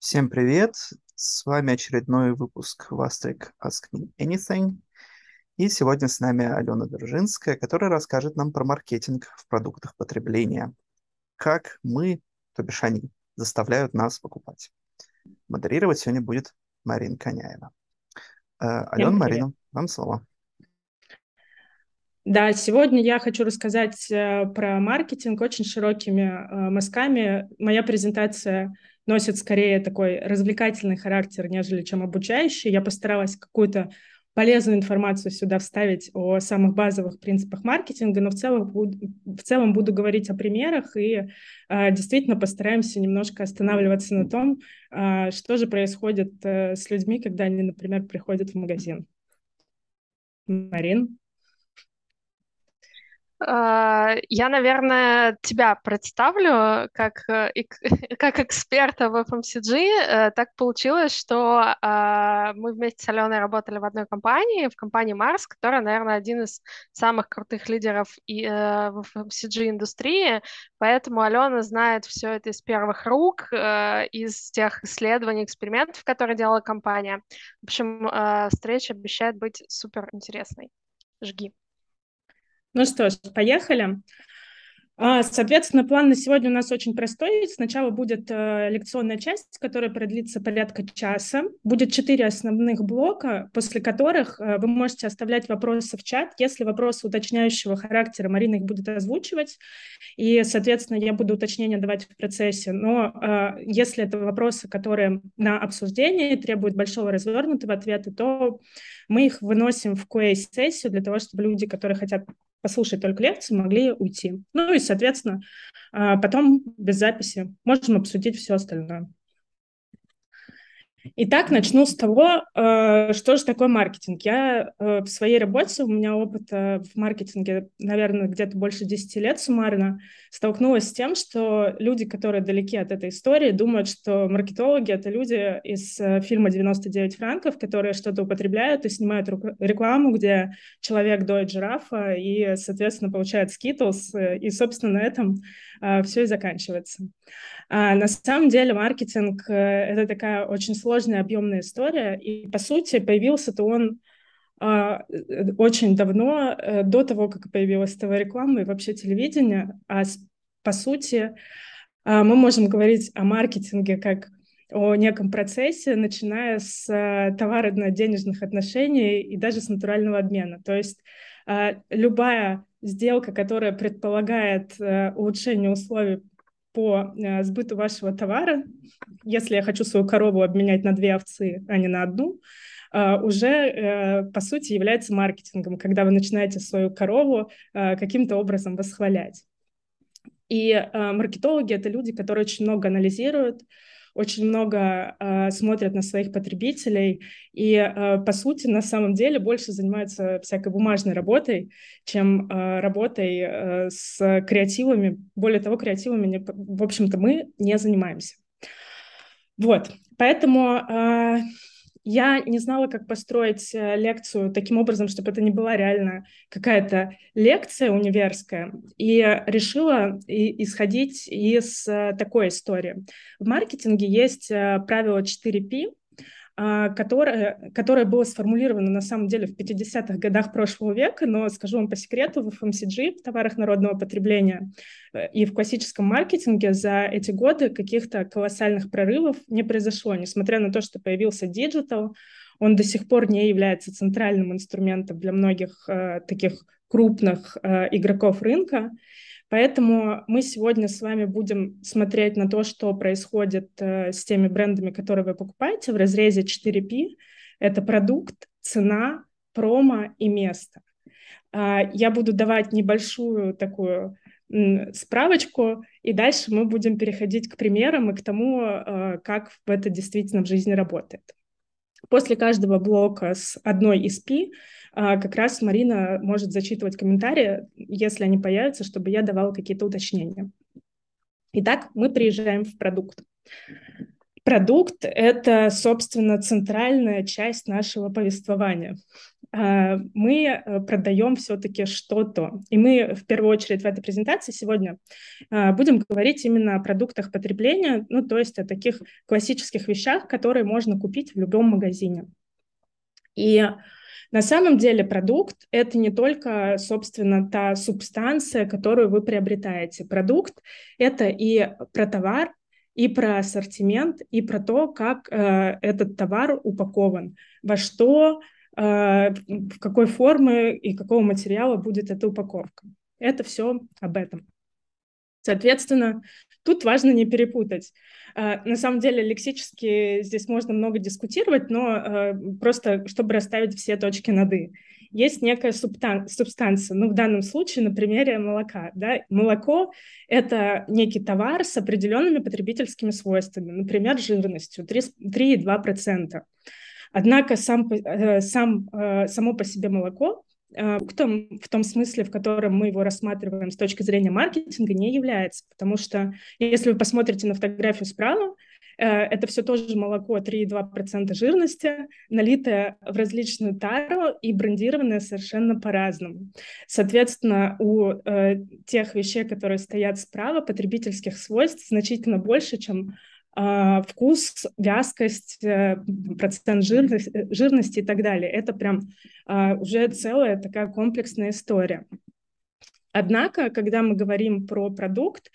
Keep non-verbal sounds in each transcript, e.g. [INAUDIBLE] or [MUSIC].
Всем привет! С вами очередной выпуск Vastric Ask Me Anything. И сегодня с нами Алена Дружинская, которая расскажет нам про маркетинг в продуктах потребления. Как мы, то бишь они, заставляют нас покупать. Модерировать сегодня будет Марина Коняева. Э, Алена, Марина, вам слово. Да, сегодня я хочу рассказать э, про маркетинг очень широкими э, мазками. Моя презентация носит скорее такой развлекательный характер, нежели чем обучающий. Я постаралась какую-то полезную информацию сюда вставить о самых базовых принципах маркетинга, но в целом, в целом буду говорить о примерах и э, действительно постараемся немножко останавливаться на том, что же происходит с людьми, когда они, например, приходят в магазин. Марин? А, я, наверное, тебя представлю как, э, [LAUGHS] как эксперта в FMCG. Э, так получилось, что а, мы вместе с Аленой работали в одной компании, в компании Mars, которая, наверное, один из самых крутых лидеров э, в FMCG-индустрии, поэтому Алена знает все это из первых рук, из тех исследований, экспериментов, которые делала компания. В общем, встреча обещает быть супер интересной. Жги. Ну что ж, поехали. А, соответственно, план на сегодня у нас очень простой. Сначала будет э, лекционная часть, которая продлится порядка часа. Будет четыре основных блока, после которых э, вы можете оставлять вопросы в чат. Если вопросы уточняющего характера, Марина их будет озвучивать, и, соответственно, я буду уточнения давать в процессе. Но э, если это вопросы, которые на обсуждение требуют большого развернутого ответа, то мы их выносим в QA-сессию для того, чтобы люди, которые хотят послушать только лекцию, могли уйти. Ну и, соответственно, а, потом без записи можем обсудить все остальное. Итак, начну с того, э, что же такое маркетинг. Я э, в своей работе, у меня опыт в маркетинге, наверное, где-то больше 10 лет суммарно, столкнулась с тем, что люди, которые далеки от этой истории, думают, что маркетологи — это люди из э, фильма «99 франков», которые что-то употребляют и снимают рекламу, где человек доит жирафа и, соответственно, получает скитлс, и, собственно, на этом все и заканчивается. А на самом деле маркетинг э, — это такая очень сложная, объемная история, и, по сути, появился-то он а, э, очень давно, э, до того, как появилась ТВ-реклама и вообще телевидение, а по сути а, мы можем говорить о маркетинге как о неком процессе, начиная с товарно-денежных отношений и даже с натурального обмена. То есть любая сделка, которая предполагает улучшение условий по э, сбыту вашего товара, если я хочу свою корову обменять на две овцы, а не на одну, э, уже, э, по сути, является маркетингом, когда вы начинаете свою корову каким-то образом восхвалять. И маркетологи — это люди, которые очень много анализируют, очень много э, смотрят на своих потребителей и, э, по сути, на самом деле больше занимаются всякой бумажной работой, чем э, работой э, с креативами. Более того, креативами, не, в общем-то, мы не занимаемся. Вот, поэтому э, я не знала, как построить э, лекцию таким образом, чтобы это не была реально какая-то лекция универская, и решила исходить из э, такой истории. В маркетинге есть э, правило 4P, а, которое, которое было сформулировано на самом деле в 50-х годах прошлого века, но скажу вам по секрету, в FMCG, в товарах народного потребления э, и в классическом маркетинге за эти годы каких-то колоссальных прорывов не произошло, несмотря на то, что появился digital, он до сих пор не является центральным инструментом для многих э, таких крупных э, игроков рынка. Поэтому мы сегодня с вами будем смотреть на то, что происходит э, с теми брендами, которые вы покупаете в разрезе 4P. Это продукт, цена, промо и место. Э, я буду давать небольшую такую справочку, и дальше мы будем переходить к примерам и к тому, э, как это действительно в жизни работает. После каждого блока с одной из P а, как раз Марина может зачитывать комментарии, если они появятся, чтобы я давала какие-то уточнения. Итак, мы приезжаем в продукт. Продукт — это, собственно, центральная часть нашего повествования. э, мы э, продаем все-таки что-то. И мы в первую очередь в этой презентации сегодня э, будем говорить именно о продуктах потребления, ну то есть о таких классических вещах, которые можно купить в любом магазине. И на самом деле продукт — это не только, собственно, та субстанция, которую вы приобретаете. Продукт — это и про товар, и про ассортимент, и про то, как э, этот товар упакован, во что, э, в какой формы и какого материала будет эта упаковка. Это все об этом. Соответственно, тут важно не перепутать. Э, на самом деле лексически здесь можно много дискутировать, но э, просто чтобы расставить все точки над «и» есть некая субстан- субстанция. Ну, в данном случае на примере молока. Да? Молоко — это некий товар с определенными потребительскими свойствами, например, жирностью 3,2%. Однако сам, э, сам, э, само по себе молоко э, в том, в том смысле, в котором мы его рассматриваем с точки зрения маркетинга, не является. Потому что если вы посмотрите на фотографию справа, Э, это все тоже молоко 3,2% жирности, налитое в различную тару и брендированное совершенно по-разному. Соответственно, у э, тех вещей, которые стоят справа, потребительских свойств значительно больше, чем вкус, вязкость, э, процент жирности, жирности и так далее. Это прям э, уже целая такая комплексная история. Однако, когда мы говорим про продукт,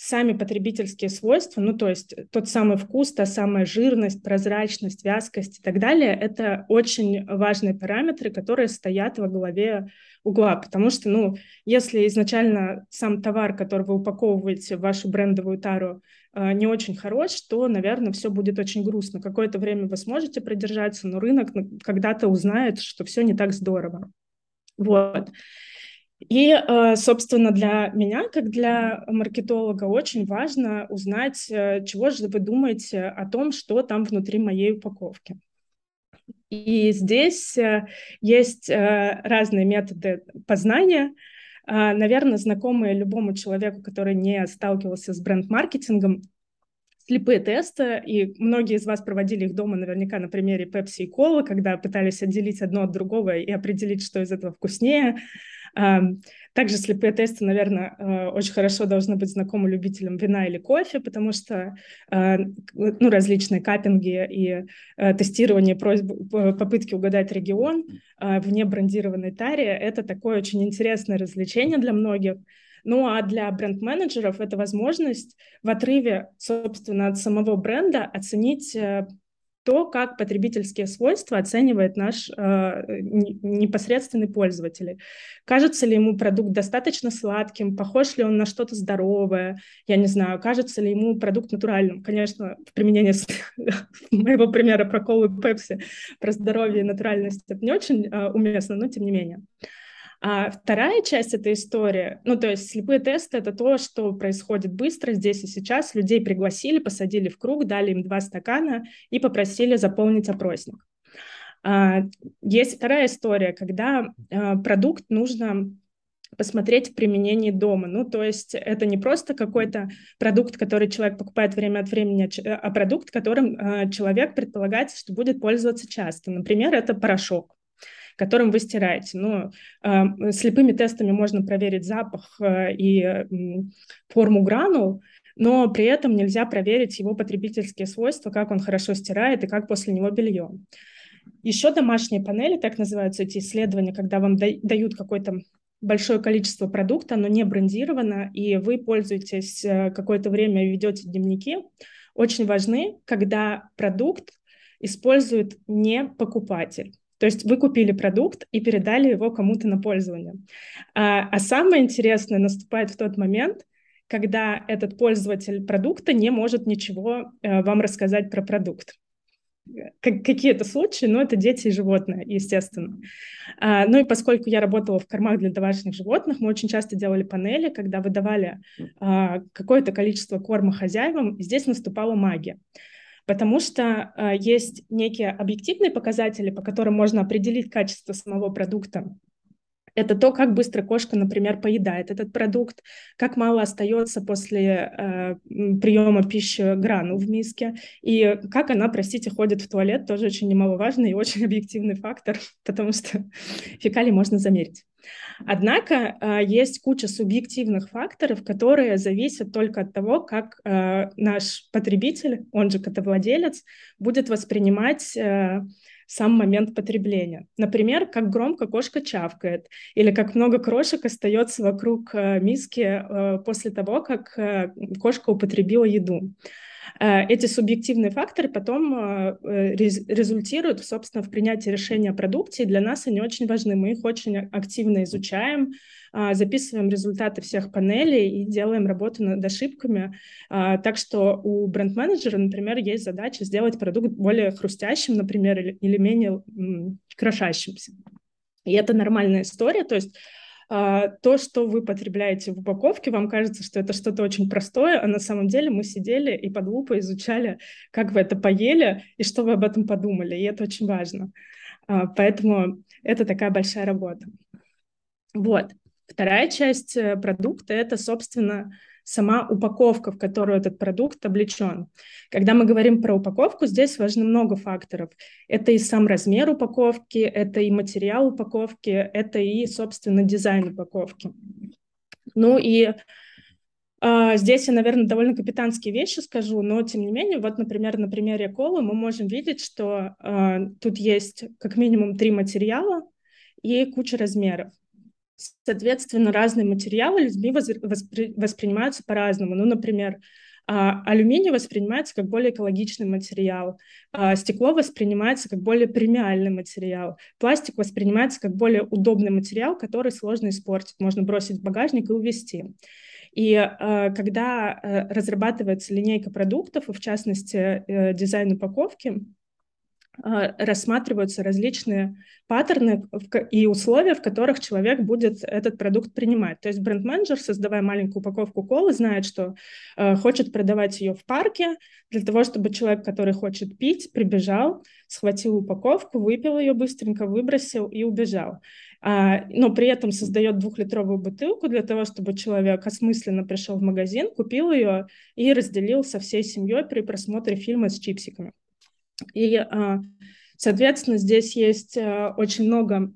сами потребительские свойства, ну то есть тот самый вкус, та самая жирность, прозрачность, вязкость и так далее, это очень важные параметры, которые стоят во главе угла, потому что, ну, если изначально сам товар, который вы упаковываете в вашу брендовую тару, э, не очень хорош, то, наверное, все будет очень грустно. Какое-то время вы сможете продержаться, но рынок когда-то узнает, что все не так здорово. Вот. И, э, собственно, для меня, как для маркетолога, очень важно узнать, э, чего же вы думаете о том, что там внутри моей упаковки. И здесь э, есть разные методы познания, наверное, знакомые любому человеку, который не сталкивался с бренд-маркетингом, слепые тесты, и многие из вас проводили их дома наверняка на примере Pepsi и Cola, когда пытались отделить одно от другого и определить, что из этого вкуснее. Также слепые тесты, наверное, э, очень хорошо должны быть знакомы любителям вина или кофе, потому что э, ну, различные капинги и э, тестирование просьбы, попытки угадать регион в небрендированной таре — это такое очень интересное развлечение для многих. Ну а для бренд-менеджеров это возможность в отрыве, собственно, от самого бренда оценить то, как потребительские свойства оценивает наш э, непосредственный пользователь. Кажется ли ему продукт достаточно сладким, похож ли он на что-то здоровое, я не знаю, кажется ли ему продукт натуральным. Конечно, в применении [LAUGHS] моего примера про колу и пепси, про здоровье и натуральность это не очень э, уместно, но тем не менее. А вторая часть этой истории, ну, то есть слепые тесты — это то, что происходит быстро, здесь и сейчас. Людей пригласили, посадили в круг, дали им два стакана и попросили заполнить опросник. А, есть вторая история, когда а, продукт нужно посмотреть в применении дома. Ну, то есть это не просто какой-то продукт, который человек покупает время от времени, а, а продукт, которым человек предполагается, что будет пользоваться часто. Например, это порошок которым вы стираете. Но э, слепыми тестами можно проверить запах э, и э, форму гранул, но при этом нельзя проверить его потребительские свойства, как он хорошо стирает и как после него белье. Еще домашние панели, так называются эти исследования, когда вам дают какой-то большое количество продукта, оно не брендировано, и вы пользуетесь э, какое-то время ведете дневники, очень важны, когда продукт использует не покупатель. То есть вы купили продукт и передали его кому-то на пользование. А, а самое интересное наступает в тот момент, когда этот пользователь продукта не может ничего э, вам рассказать про продукт. Как, какие это случаи? Ну, это дети и животные, естественно. А, ну и поскольку я работала в кормах для домашних животных, мы очень часто делали панели, когда выдавали а, какое-то количество корма хозяевам, и здесь наступала магия потому что э, есть некие объективные показатели, по которым можно определить качество самого продукта. Это то, как быстро кошка, например, поедает этот продукт, как мало остается после э, приема пищи грану в миске, и как она, простите, ходит в туалет, тоже очень немаловажный и очень объективный фактор, [LAUGHS] потому что фекалии можно замерить. Однако э, есть куча субъективных факторов, которые зависят только от того, как э, наш потребитель, он же котовладелец, будет воспринимать э, сам момент потребления. Например, как громко кошка чавкает, или как много крошек остается вокруг миски после того, как кошка употребила еду. Эти субъективные факторы потом результируют, собственно, в принятии решения о продукте, и для нас они очень важны. Мы их очень активно изучаем, а, записываем результаты всех панелей и делаем работу над ошибками. А, так что у бренд-менеджера, например, есть задача сделать продукт более хрустящим, например, или менее крошащимся. И это нормальная история, то есть то, что вы потребляете в упаковке, вам кажется, что это что-то очень простое, а на самом деле мы сидели и под лупой изучали, как вы это поели и что вы об этом подумали, и это очень важно. Поэтому это такая большая работа. Вот. Вторая часть э, продукта — это, собственно, сама упаковка, в которую этот продукт облечен. Когда мы говорим про упаковку, здесь важно много факторов. Это и сам размер упаковки, это и материал упаковки, это и, собственно, дизайн упаковки. Ну и Uh, здесь я, наверное, довольно капитанские вещи скажу, но тем не менее, вот, например, на примере колы мы можем видеть, что uh, тут есть как минимум три материала и куча размеров. Соответственно, разные материалы людьми воспри воспринимаются по-разному. Ну, например, а, алюминий воспринимается как более экологичный материал, а, стекло воспринимается как более премиальный материал, пластик воспринимается как более удобный материал, который сложно испортить, можно бросить в багажник и увезти. И э, когда э, разрабатывается линейка продуктов, в частности э, дизайн упаковки, а, рассматриваются различные паттерны и условия, в которых человек будет этот продукт принимать. То есть бренд-менеджер, создавая маленькую упаковку колы, знает, что э, хочет продавать ее в парке для того, чтобы человек, который хочет пить, прибежал, схватил упаковку, выпил ее быстренько, выбросил и убежал. А, но при этом создает двухлитровую бутылку для того, чтобы человек осмысленно пришел в магазин, купил ее и разделил со всей семьей при просмотре фильма с чипсиками. И, а, соответственно, здесь есть а, очень много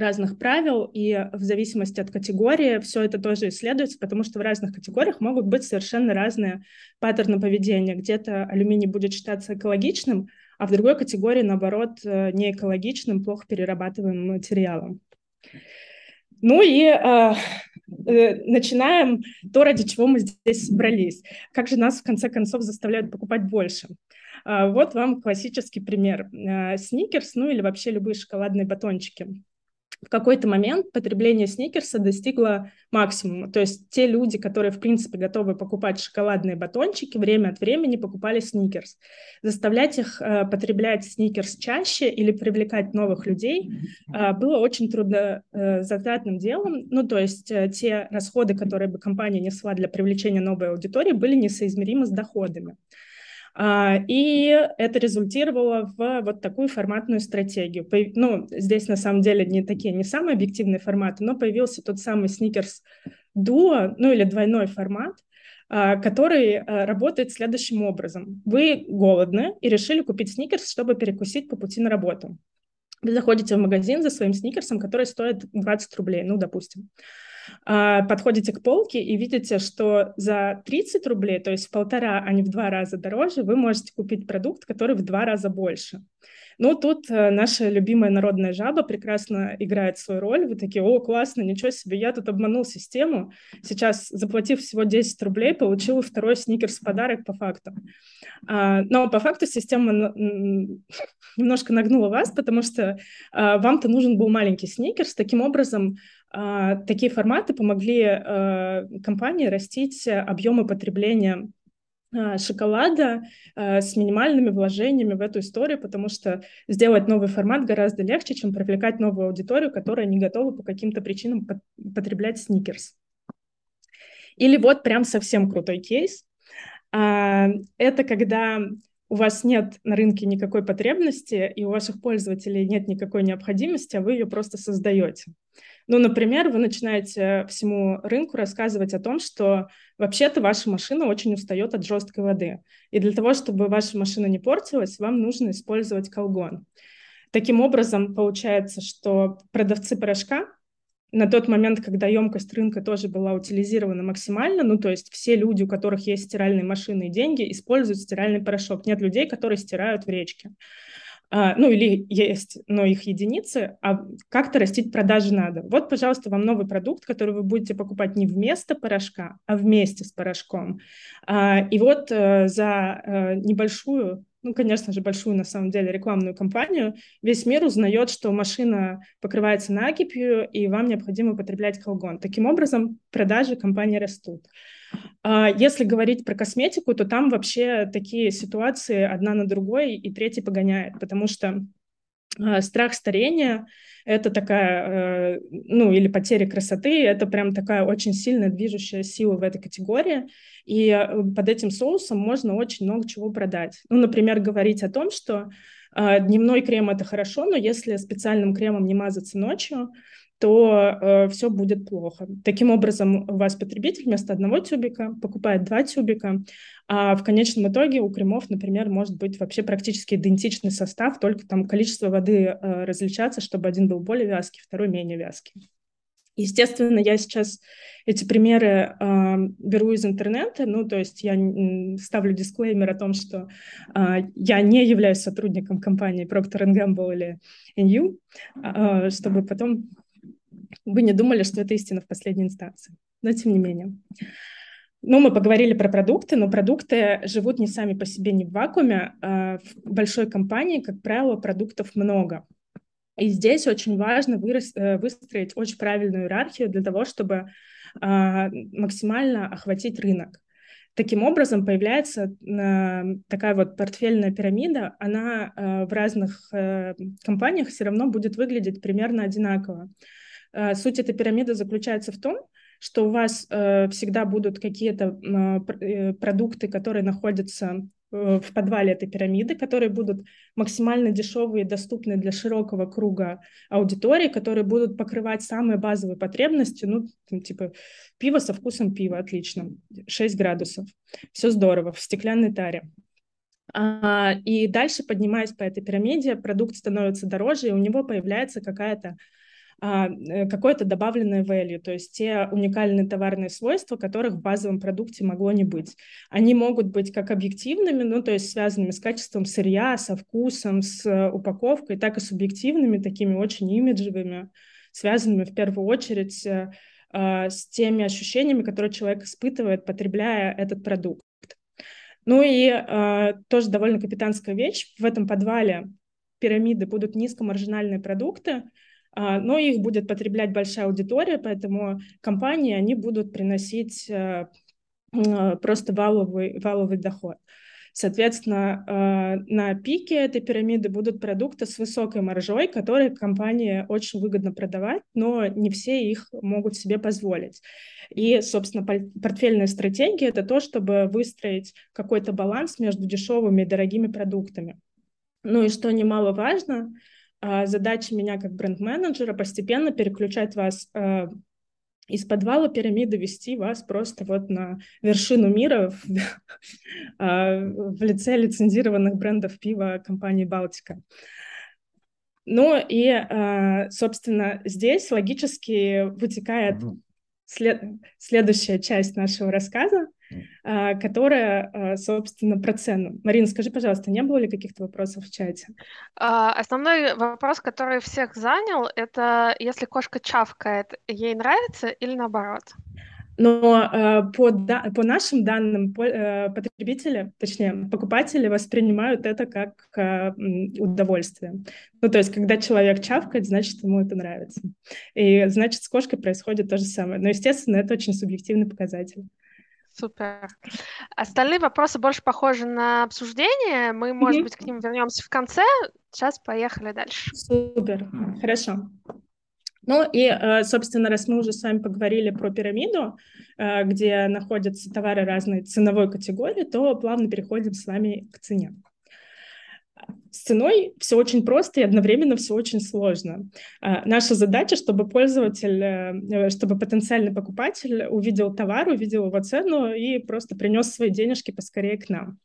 разных правил, и в зависимости от категории все это тоже исследуется, потому что в разных категориях могут быть совершенно разные паттерны поведения. Где-то алюминий будет считаться экологичным, а в другой категории, наоборот, э, не экологичным, плохо перерабатываемым материалом. Ну и э, э, начинаем то, ради чего мы здесь собрались. Как же нас, в конце концов, заставляют покупать больше? А, вот вам классический пример. А, сникерс, ну или вообще любые шоколадные батончики. В какой-то момент потребление сникерса достигло максимума. То есть те люди, которые, в принципе, готовы покупать шоколадные батончики, время от времени покупали сникерс. Заставлять их э, потреблять сникерс чаще или привлекать новых людей э, было очень трудно э, делом. Ну, то есть э, те расходы, которые бы компания несла для привлечения новой аудитории, были несоизмеримы с доходами. А, и это результировало в вот такую форматную стратегию. Ну, здесь на самом деле не такие, не самые объективные форматы, но появился тот самый Snickers Duo, ну или двойной формат, а, который а, работает следующим образом. Вы голодны и решили купить сникерс, чтобы перекусить по пути на работу. Вы заходите в магазин за своим сникерсом, который стоит 20 рублей, ну, допустим. А, подходите к полке и видите, что за 30 рублей, то есть в полтора, а не в два раза дороже, вы можете купить продукт, который в два раза больше. Ну, тут э, наша любимая народная жаба прекрасно играет свою роль. Вы такие, о, классно, ничего себе, я тут обманул систему. Сейчас, заплатив всего 10 рублей, получил второй сникерс в подарок по факту. А, но по факту система [LAUGHS] немножко нагнула вас, потому что а, вам-то нужен был маленький сникерс. Таким образом, такие форматы помогли а, компании растить объемы потребления а, шоколада с минимальными вложениями в эту историю, потому что сделать новый формат гораздо легче, чем привлекать новую аудиторию, которая не готова по каким-то причинам потреблять сникерс. Или вот прям совсем крутой кейс. Это когда у вас нет на рынке никакой потребности, и у ваших пользователей нет никакой необходимости, а вы ее просто создаете. Ну, например, вы начинаете всему рынку рассказывать о том, что вообще-то ваша машина очень устает от жесткой воды. И для того, чтобы ваша машина не портилась, вам нужно использовать колгон. Таким образом, получается, что продавцы порошка на тот момент, когда емкость рынка тоже была утилизирована максимально, ну, то есть все люди, у которых есть стиральные машины и деньги, используют стиральный порошок. Нет людей, которые стирают в речке. А, ну или есть, но их единицы, а как-то растить продажи надо. Вот, пожалуйста, вам новый продукт, который вы будете покупать не вместо порошка, а вместе с порошком. А, и вот э, за э, небольшую ну, конечно же, большую на самом деле рекламную кампанию, весь мир узнает, что машина покрывается накипью, и вам необходимо употреблять колгон. Таким образом, продажи компании растут. А если говорить про косметику, то там вообще такие ситуации одна на другой и третий погоняет, потому что а, страх старения — это такая, э, ну, или потери красоты, это прям такая очень сильная движущая сила в этой категории, и э, под этим соусом можно очень много чего продать. Ну, например, говорить о том, что а, дневной крем — это хорошо, но если специальным кремом не мазаться ночью, то э, все будет плохо. Таким образом, у вас потребитель вместо одного тюбика покупает два тюбика, а в конечном итоге у кремов, например, может быть вообще практически идентичный состав, только там количество воды э, различаться, чтобы один был более вязкий, второй менее вязкий. Естественно, я сейчас эти примеры э, беру из интернета, ну, то есть я ставлю дисклеймер о том, что э, я не являюсь сотрудником компании Procter Gamble или NU, э, чтобы потом вы не думали, что это истина в последней инстанции. Но тем не менее. Ну, мы поговорили про продукты, но продукты живут не сами по себе, не в вакууме. А в большой компании, как правило, продуктов много. И здесь очень важно э, выстроить очень правильную иерархию для того, чтобы а, максимально охватить рынок. Таким образом появляется а, такая вот портфельная пирамида, она а, в разных компаниях все равно будет выглядеть примерно одинаково. Э, суть этой пирамиды заключается в том, что у вас э, всегда будут какие-то э, продукты, которые находятся в подвале этой пирамиды, которые будут максимально дешевые и доступны для широкого круга аудитории, которые будут покрывать самые базовые потребности, ну, там, типа пиво со вкусом пива, отлично, 6 градусов, все здорово, в стеклянной таре. А, и дальше, поднимаясь по этой пирамиде, продукт становится дороже, и у него появляется какая-то а, какое-то добавленное value, то есть те уникальные товарные свойства, которых в базовом продукте могло не быть. Они могут быть как объективными, ну, то есть связанными с качеством сырья, со вкусом, с э, упаковкой, так и субъективными, такими очень имиджевыми, связанными в первую очередь э, а, с теми ощущениями, которые человек испытывает, потребляя этот продукт. Ну и э, тоже довольно капитанская вещь. В этом подвале пирамиды будут низкомаржинальные продукты, а, но их будет потреблять большая аудитория, поэтому компании, они будут приносить э, э, просто валовый, валовый доход. Соответственно, э, на пике этой пирамиды будут продукты с высокой маржой, которые компании очень выгодно продавать, но не все их могут себе позволить. И, собственно, портфельная стратегия — это то, чтобы выстроить какой-то баланс между дешевыми и дорогими продуктами. Ну и что немаловажно — а, задача меня как бренд-менеджера постепенно переключать вас э, из подвала пирамиды вести вас просто вот на вершину мира в, [LAUGHS] а, в лице лицензированных брендов пива компании «Балтика». Ну и, а, собственно, здесь логически вытекает след, следующая часть нашего рассказа, а, которая, а, собственно, про цену. Марина, скажи, пожалуйста, не было ли каких-то вопросов в чате? А, основной вопрос, который всех занял, это если кошка чавкает, ей нравится или наоборот? Но по, да, по нашим данным, э, потребители, точнее, покупатели воспринимают это как удовольствие. Ну, то есть, когда человек чавкает, значит, ему это нравится. И значит, с кошкой происходит то же самое. Но, естественно, это очень субъективный показатель. Супер. Остальные вопросы больше похожи на обсуждение. Мы, может быть, к ним вернемся в конце. Сейчас поехали дальше. Супер. Хорошо. Ну и, э, собственно, раз мы уже с вами поговорили про пирамиду, э, где находятся товары разной ценовой категории, то плавно переходим с вами к цене. С ценой все очень просто и одновременно все очень сложно. А, наша задача, чтобы пользователь, э, чтобы потенциальный покупатель увидел товар, увидел его цену и просто принес свои денежки поскорее к нам.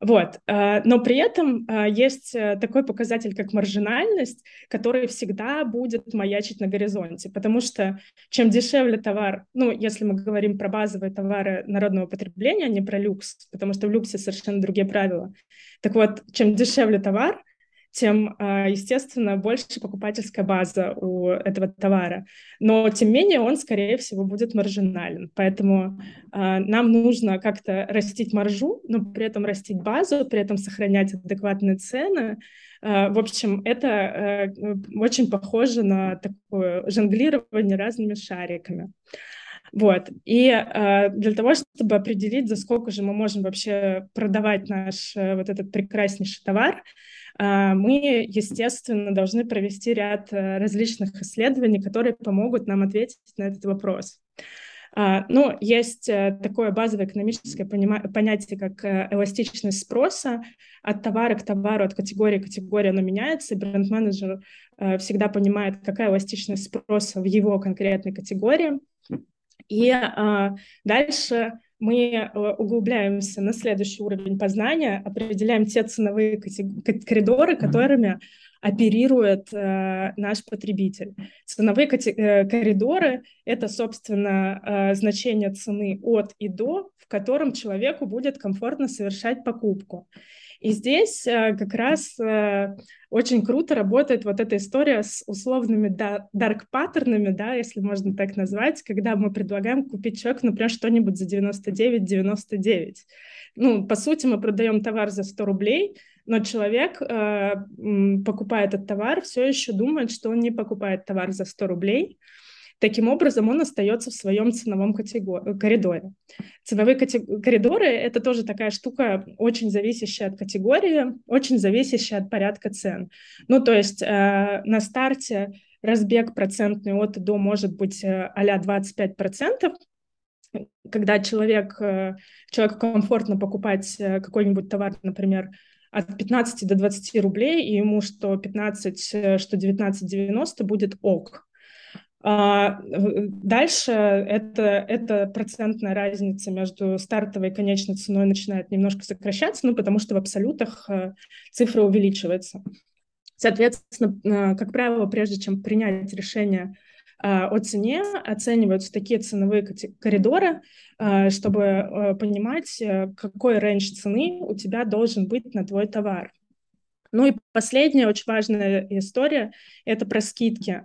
Вот. А, но при этом а, есть э, такой показатель, как маржинальность, который всегда будет маячить на горизонте, потому что чем дешевле товар, ну, если мы говорим про базовые товары народного потребления, а не про люкс, потому что в люксе совершенно другие правила. Так вот, чем дешевле товар, тем, а, естественно, больше покупательская база у этого товара. Но, тем не менее, он, скорее всего, будет маржинален. Поэтому а, нам нужно как-то растить маржу, но при этом растить базу, при этом сохранять адекватные цены. А, в общем, это очень похоже на такое жонглирование разными шариками. Вот. И э, для того, чтобы определить, за сколько же мы можем вообще продавать наш э, вот этот прекраснейший товар, мы, естественно, должны провести ряд э, различных исследований, которые помогут нам ответить на этот вопрос. А, ну, есть э, такое базовое экономическое понятие, как э, эластичность спроса. От товара к товару, от категории к категории оно меняется, и бренд-менеджер всегда понимает, какая эластичность спроса в его конкретной категории. И а, дальше мы э, углубляемся на следующий уровень познания, определяем те ценовые коридоры, которыми оперирует э, наш потребитель. Ценовые э, коридоры — это, собственно, э, значение цены от и до, в котором человеку будет комфортно совершать покупку. И здесь э, как раз э, очень круто работает вот эта история с условными дарк-паттернами, да, если можно так назвать, когда мы предлагаем купить человеку, например, что-нибудь за 99,99. Ну, по сути, мы продаем товар за 100 рублей, но человек, э, покупая этот товар, все еще думает, что он не покупает товар за 100 рублей, Таким образом, он остается в своем ценовом коридоре. Ценовые коридоры — это тоже такая штука, очень зависящая от категории, очень зависящая от порядка цен. Ну, то есть э, на старте разбег процентный от и до может быть э, а-ля 25%, когда человек, э, человеку комфортно покупать э, какой-нибудь товар, например, от 15 до 20 рублей, и ему что 15, э, что 19,90 будет ок. А, дальше это, это процентная разница между стартовой и конечной ценой начинает немножко сокращаться, ну, потому что в абсолютах э, цифра увеличивается. Соответственно, э, как правило, прежде чем принять решение э, о цене, оцениваются такие ценовые коридоры, чтобы понимать, какой рейндж цены у тебя должен быть на твой товар. Ну и последняя очень важная история – это про скидки.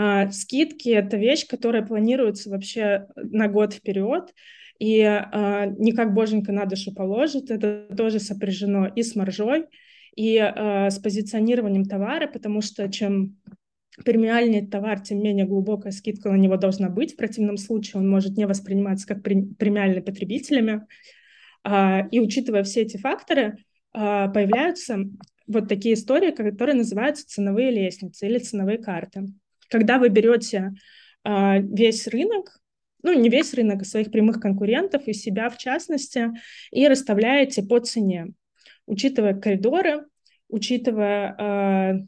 А, скидки — это вещь, которая планируется вообще на год вперед, и а, не как боженька на душу положит, это тоже сопряжено и с маржой, и а, с позиционированием товара, потому что чем премиальнее товар, тем менее глубокая скидка на него должна быть. В противном случае он может не восприниматься как премиальный потребителями. И учитывая все эти факторы, появляются вот такие истории, которые называются ценовые лестницы или ценовые карты. Когда вы берете э, весь рынок, ну, не весь рынок, а своих прямых конкурентов и себя в частности, и расставляете по цене, учитывая коридоры, учитывая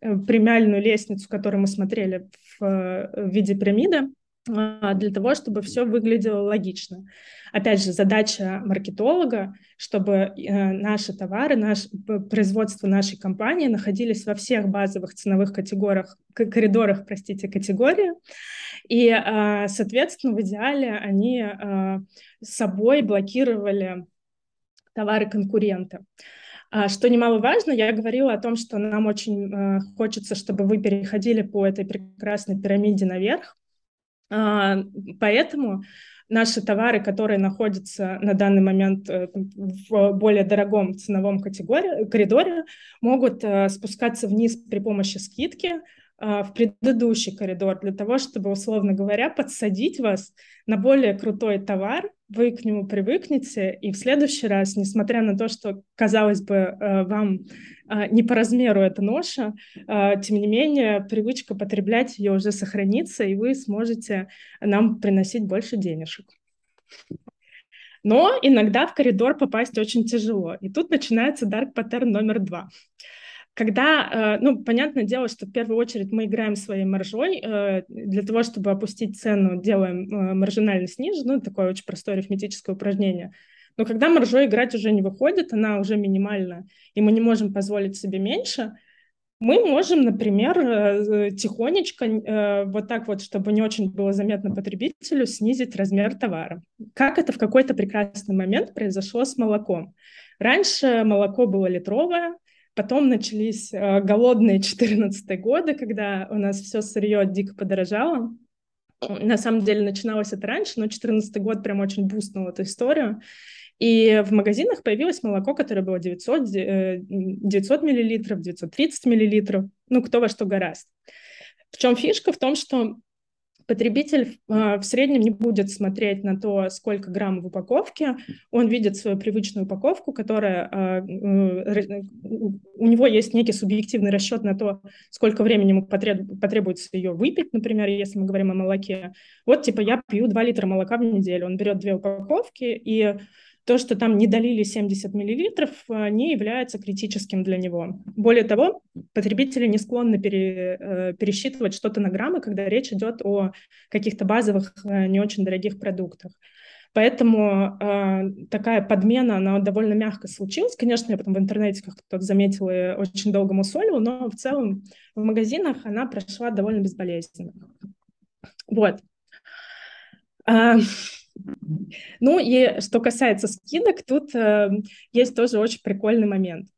э, премиальную лестницу, которую мы смотрели в, в виде пирамиды, а, для того, чтобы все выглядело логично. Опять же, задача маркетолога, чтобы э, наши товары, наш, производство нашей компании находились во всех базовых ценовых категориях, коридорах, простите, категории, и, а, соответственно, в идеале они а, собой блокировали товары конкурента. Что немаловажно, я говорила о том, что нам очень хочется, чтобы вы переходили по этой прекрасной пирамиде наверх, а, поэтому наши товары, которые находятся на данный момент э, в более дорогом ценовом категории, коридоре, могут э, спускаться вниз при помощи скидки, а, в предыдущий коридор для того, чтобы, условно говоря, подсадить вас на более крутой товар, вы к нему привыкнете, и в следующий раз, несмотря на то, что, казалось бы, э, вам а, не по размеру эта ноша, а, тем не менее, привычка потреблять ее уже сохранится, и вы сможете нам приносить больше денежек. Но иногда в коридор попасть очень тяжело. И тут начинается pattern номер два. Когда, э, ну, понятное дело, что в первую очередь мы играем своей маржой, э, для того, чтобы опустить цену, делаем э, маржинальность ниже, ну, такое очень простое арифметическое упражнение. Но когда маржой играть уже не выходит, она уже минимальна, и мы не можем позволить себе меньше, мы можем, например, тихонечко, вот так вот, чтобы не очень было заметно потребителю, снизить размер товара. Как это в какой-то прекрасный момент произошло с молоком. Раньше молоко было литровое, Потом начались э, голодные 14 годы, когда у нас все сырье дико подорожало. На самом деле начиналось это раньше, но 14 год прям очень бустнул эту историю. И в магазинах появилось молоко, которое было 900, 900 миллилитров, 930 миллилитров, ну, кто во что гораст. В чем фишка? В том, что Потребитель э, в среднем не будет смотреть на то, сколько грамм в упаковке. Он видит свою привычную упаковку, которая э, у него есть некий субъективный расчет на то, сколько времени ему потребуется ее выпить, например, если мы говорим о молоке. Вот, типа, я пью 2 литра молока в неделю. Он берет две упаковки и то, что там не долили 70 миллилитров, э, не является критическим для него. Более того, потребители не склонны пере, э, пересчитывать что-то на граммы, когда речь идет о каких-то базовых, э, не очень дорогих продуктах. Поэтому э, такая подмена, она довольно мягко случилась. Конечно, я потом в интернете как кто-то заметил и очень долго мусолил, но в целом в магазинах она прошла довольно безболезненно. Вот. А, ну и что касается скидок, тут э, есть тоже очень прикольный момент.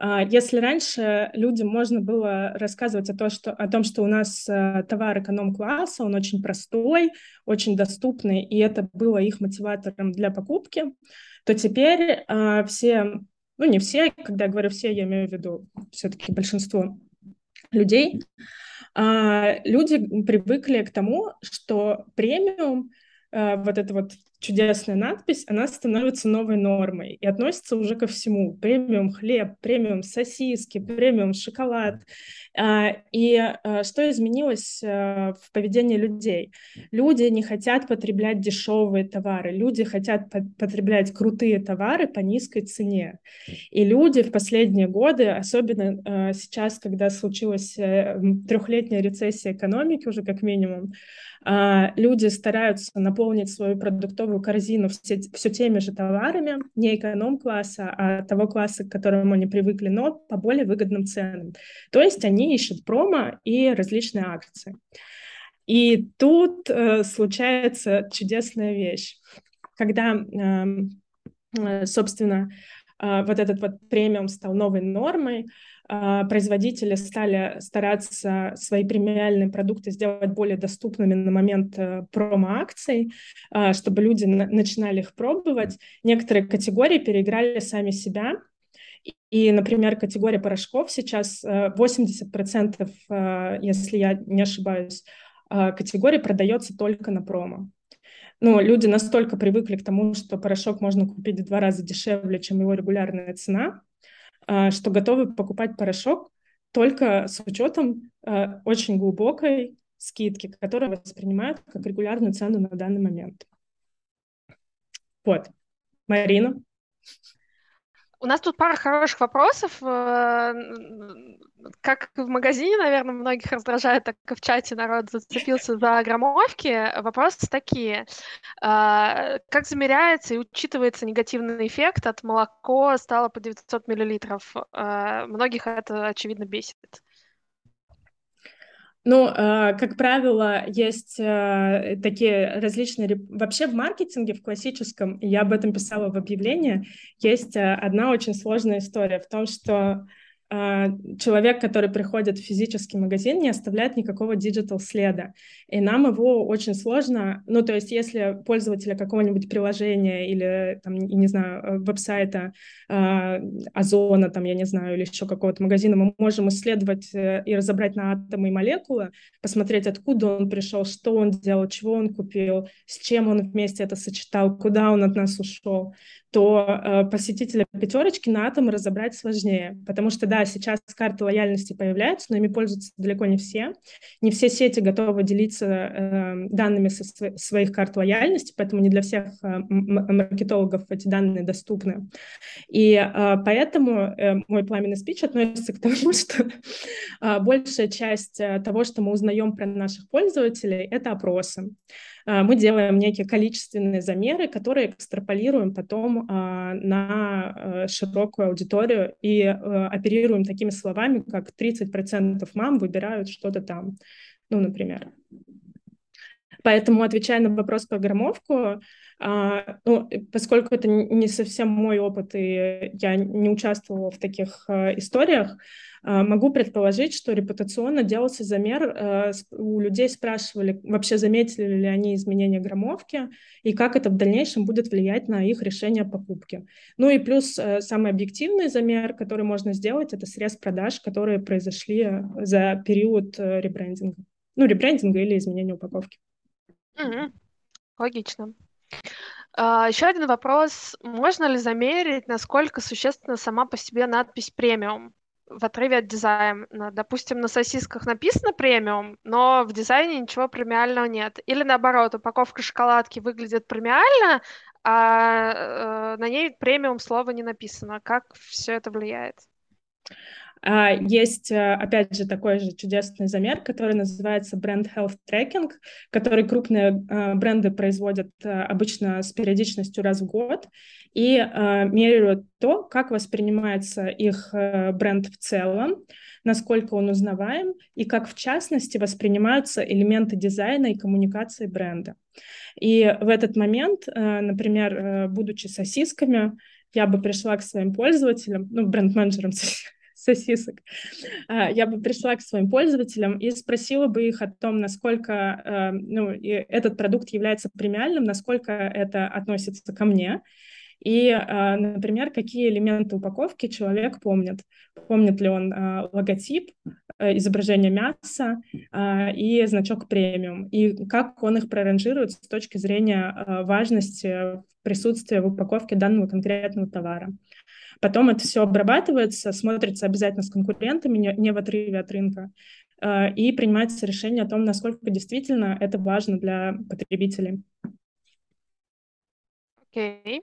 Э, если раньше людям можно было рассказывать о, то, что, о том, что у нас э, товар эконом-класса, он очень простой, очень доступный, и это было их мотиватором для покупки, то теперь э, все, ну не все, когда я говорю все, я имею в виду все-таки большинство людей, э, люди привыкли к тому, что премиум — Э, вот эта вот чудесная надпись, она становится новой нормой и относится уже ко всему. Премиум хлеб, премиум сосиски, премиум шоколад. А, и э, что изменилось э, в поведении людей? Люди не хотят потреблять дешевые товары, люди хотят потреблять крутые товары по низкой цене. И люди в последние годы, особенно сейчас, когда случилась трехлетняя рецессия экономики уже как минимум, а, люди стараются наполнить свою продуктовую корзину все, все теми же товарами, не эконом-класса, а того класса, к которому они привыкли, но по более выгодным ценам. То есть они ищут промо и различные акции. И тут э, случается чудесная вещь, когда, эм, э, собственно, э, вот этот вот премиум стал новой нормой, производители стали стараться свои премиальные продукты сделать более доступными на момент э, промо-акций, а, чтобы люди начинали их пробовать. Некоторые категории переиграли сами себя, и, например, категория порошков сейчас 80%, э, э, если я не ошибаюсь, категории продается только на промо. Ну, люди настолько привыкли к тому, что порошок можно купить в два раза дешевле, чем его регулярная цена, а, что готовы покупать порошок только с учетом а, очень глубокой скидки, которую воспринимают как регулярную цену на данный момент. Вот. Марина? У нас тут пара хороших вопросов. Э, как в магазине, наверное, многих раздражает, так и в чате народ зацепился за граммовки. Вопросы такие. А, как замеряется и учитывается негативный эффект от молоко стало по 900 миллилитров? А, многих это, очевидно, бесит. Ну, э, как правило, есть э, такие различные... Вообще в маркетинге, в классическом, я об этом писала в объявлении, есть э, одна очень сложная история в том, что а, человек, который приходит в физический магазин, не оставляет никакого digital следа. И нам его очень сложно, ну, то есть если пользователя какого-нибудь приложения или, там, не знаю, э, веб-сайта э, там, я не знаю, или еще какого-то магазина, мы можем исследовать э, и разобрать на атомы и молекулы, посмотреть, откуда он пришел, что он делал, чего он купил, с чем он вместе это сочетал, куда он от нас ушел то э, посетителя пятерочки на атом разобрать сложнее. Потому что, да, сейчас карты лояльности появляются, но ими пользуются далеко не все. Не все сети готовы делиться э, данными со св- своих карт лояльности, поэтому не для всех э, маркетологов эти данные доступны. И э, поэтому э, мой пламенный спич относится к тому, [LAUGHS] что э, большая часть э, того, что мы узнаем про наших пользователей, это опросы. Э, мы делаем некие количественные замеры, которые экстраполируем потом э, на э, широкую аудиторию и оперируем такими словами, как 30% мам выбирают что-то там, ну, например. Поэтому, отвечая на вопрос про громовку, а, ну, поскольку это не совсем мой опыт, и я не участвовала в таких а, историях, а, могу предположить, что репутационно делался замер, а, у людей спрашивали, вообще заметили ли они изменения громовки, и как это в дальнейшем будет влиять на их решение о покупке. Ну и плюс а, самый объективный замер, который можно сделать, это срез продаж, которые произошли за период ребрендинга. Ну, ребрендинга или изменения упаковки. Mm-hmm. Логично. Uh, еще один вопрос. Можно ли замерить, насколько существенна сама по себе надпись премиум в отрыве от дизайна? Допустим, на сосисках написано премиум, но в дизайне ничего премиального нет. Или наоборот, упаковка шоколадки выглядит премиально, а э, на ней премиум слова не написано. Как все это влияет? А, есть, э, опять же, такой же чудесный замер, который называется Brand Health Tracking, который крупные э, бренды производят э, обычно с периодичностью раз в год и меряют то, как воспринимается их бренд в целом, насколько он узнаваем и как, в частности, воспринимаются элементы дизайна и коммуникации бренда. И в этот момент, например, будучи сосисками, я бы пришла к своим пользователям, ну, бренд-менеджерам [LAUGHS] сосисок, а, я бы пришла к своим пользователям и спросила бы их о том, насколько а, ну, этот продукт является премиальным, насколько это относится ко мне, и, а, например, какие элементы упаковки человек помнит. Помнит ли он логотип, э, изображение мяса и значок премиум, и как он их проранжирует с точки зрения важности присутствия в упаковке данного конкретного товара. Потом это все обрабатывается, смотрится обязательно с конкурентами, не, не в отрыве от рынка, э, и принимается решение о том, насколько действительно это важно для потребителей. Окей. Okay.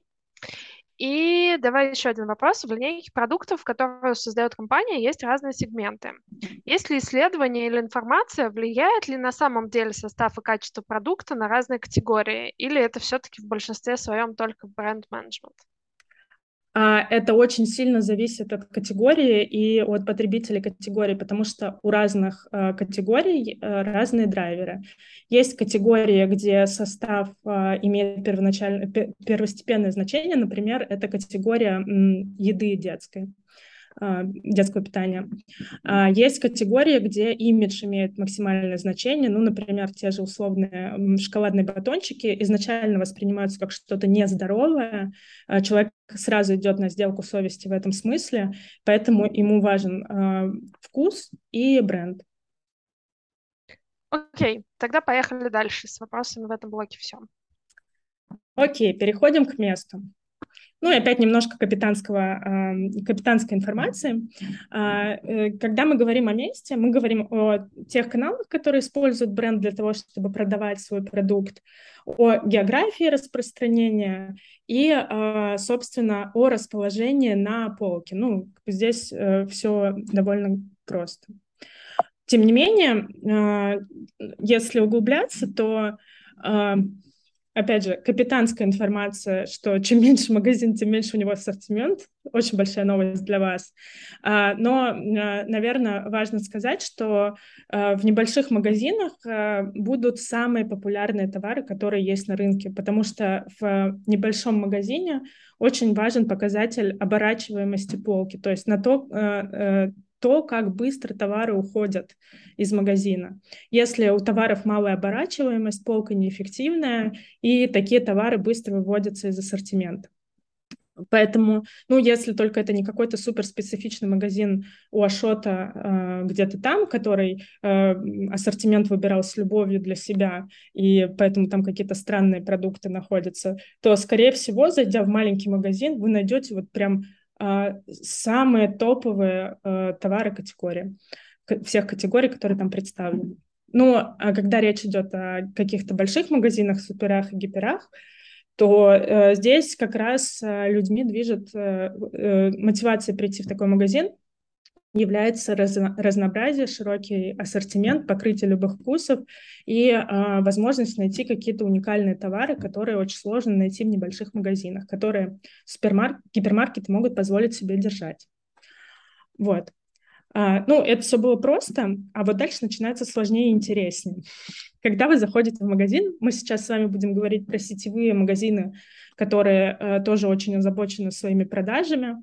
И давай еще один вопрос. В линейке продуктов, которые создает компания, есть разные сегменты. Есть ли исследование или информация, влияет ли на самом деле состав и качество продукта на разные категории? Или это все-таки в большинстве своем только бренд-менеджмент? А, это очень сильно зависит от категории и от потребителей категории, потому что у разных а, категорий а, разные драйверы. Есть категории, где состав имеет первоначально, первостепенное значение, например, это категория еды детской. А, детского питания. А, есть категории, где имидж имеет максимальное значение. Ну, например, те же условные шоколадные батончики изначально воспринимаются как что-то нездоровое. А, человек сразу идет на сделку совести в этом смысле, поэтому ему важен вкус и бренд. Окей, okay, тогда поехали дальше с вопросами в этом блоке все. Окей, okay, переходим к месту. Ну и опять немножко капитанского, капитанской информации. А, э, когда мы говорим о месте, мы говорим о тех каналах, которые используют бренд для того, чтобы продавать свой продукт, о географии распространения и, а, собственно, о расположении на полке. Ну, здесь э, все довольно просто. Тем не менее, если углубляться, то опять же, капитанская информация, что чем меньше магазин, тем меньше у него ассортимент. Очень большая новость для вас. А, но, а, наверное, важно сказать, что а, в небольших магазинах будут самые популярные товары, которые есть на рынке, потому что в небольшом магазине очень важен показатель оборачиваемости полки, то есть на то, то, как быстро товары уходят из магазина. Если у товаров малая оборачиваемость, полка неэффективная, и такие товары быстро выводятся из ассортимента. Поэтому, ну, если только это не какой-то суперспецифичный магазин у Ашота э, где-то там, который э, ассортимент выбирал с любовью для себя, и поэтому там какие-то странные продукты находятся, то, скорее всего, зайдя в маленький магазин, вы найдете вот прям самые топовые э, товары категории, всех категорий, которые там представлены. Ну, а когда речь идет о каких-то больших магазинах, суперах и гиперах, то э, здесь как раз э, людьми движет э, э, мотивация прийти в такой магазин является раз, разнообразие, широкий ассортимент, покрытие любых вкусов и э, возможность найти какие-то уникальные товары, которые очень сложно найти в небольших магазинах, которые супермарк... гипермаркеты могут позволить себе держать. Вот. А, ну, это все было просто, а вот дальше начинается сложнее и интереснее. Когда вы заходите в магазин, мы сейчас с вами будем говорить про сетевые магазины, которые э, тоже очень озабочены своими продажами,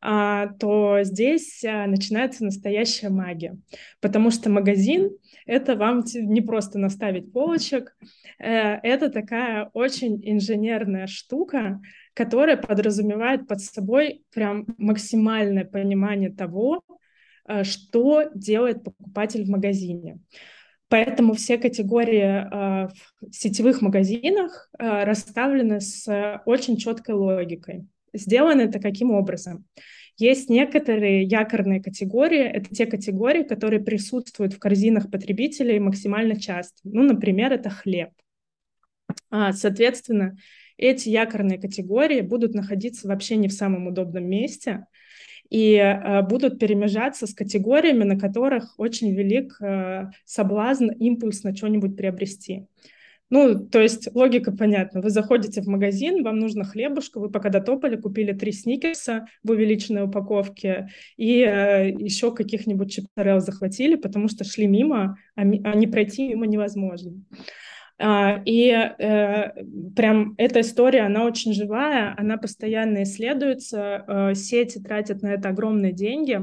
то здесь а, начинается настоящая магия, потому что магазин — это вам не просто наставить полочек, э, это такая очень инженерная штука, которая подразумевает под собой прям максимальное понимание того, э, что делает покупатель в магазине. Поэтому все категории э, в сетевых магазинах э, расставлены с очень четкой логикой. Сделано это каким образом? Есть некоторые якорные категории, это те категории, которые присутствуют в корзинах потребителей максимально часто. Ну, например, это хлеб. А, соответственно, эти якорные категории будут находиться вообще не в самом удобном месте, и э, будут перемежаться с категориями, на которых очень велик э, соблазн, импульс на что-нибудь приобрести. Ну, то есть логика понятна. Вы заходите в магазин, вам нужно хлебушка, вы пока дотопали, купили три сникерса в увеличенной упаковке и э, еще каких-нибудь чипсарел захватили, потому что шли мимо, а, а не пройти мимо невозможно. А, и э, прям эта история, она очень живая, она постоянно исследуется, э, сети тратят на это огромные деньги,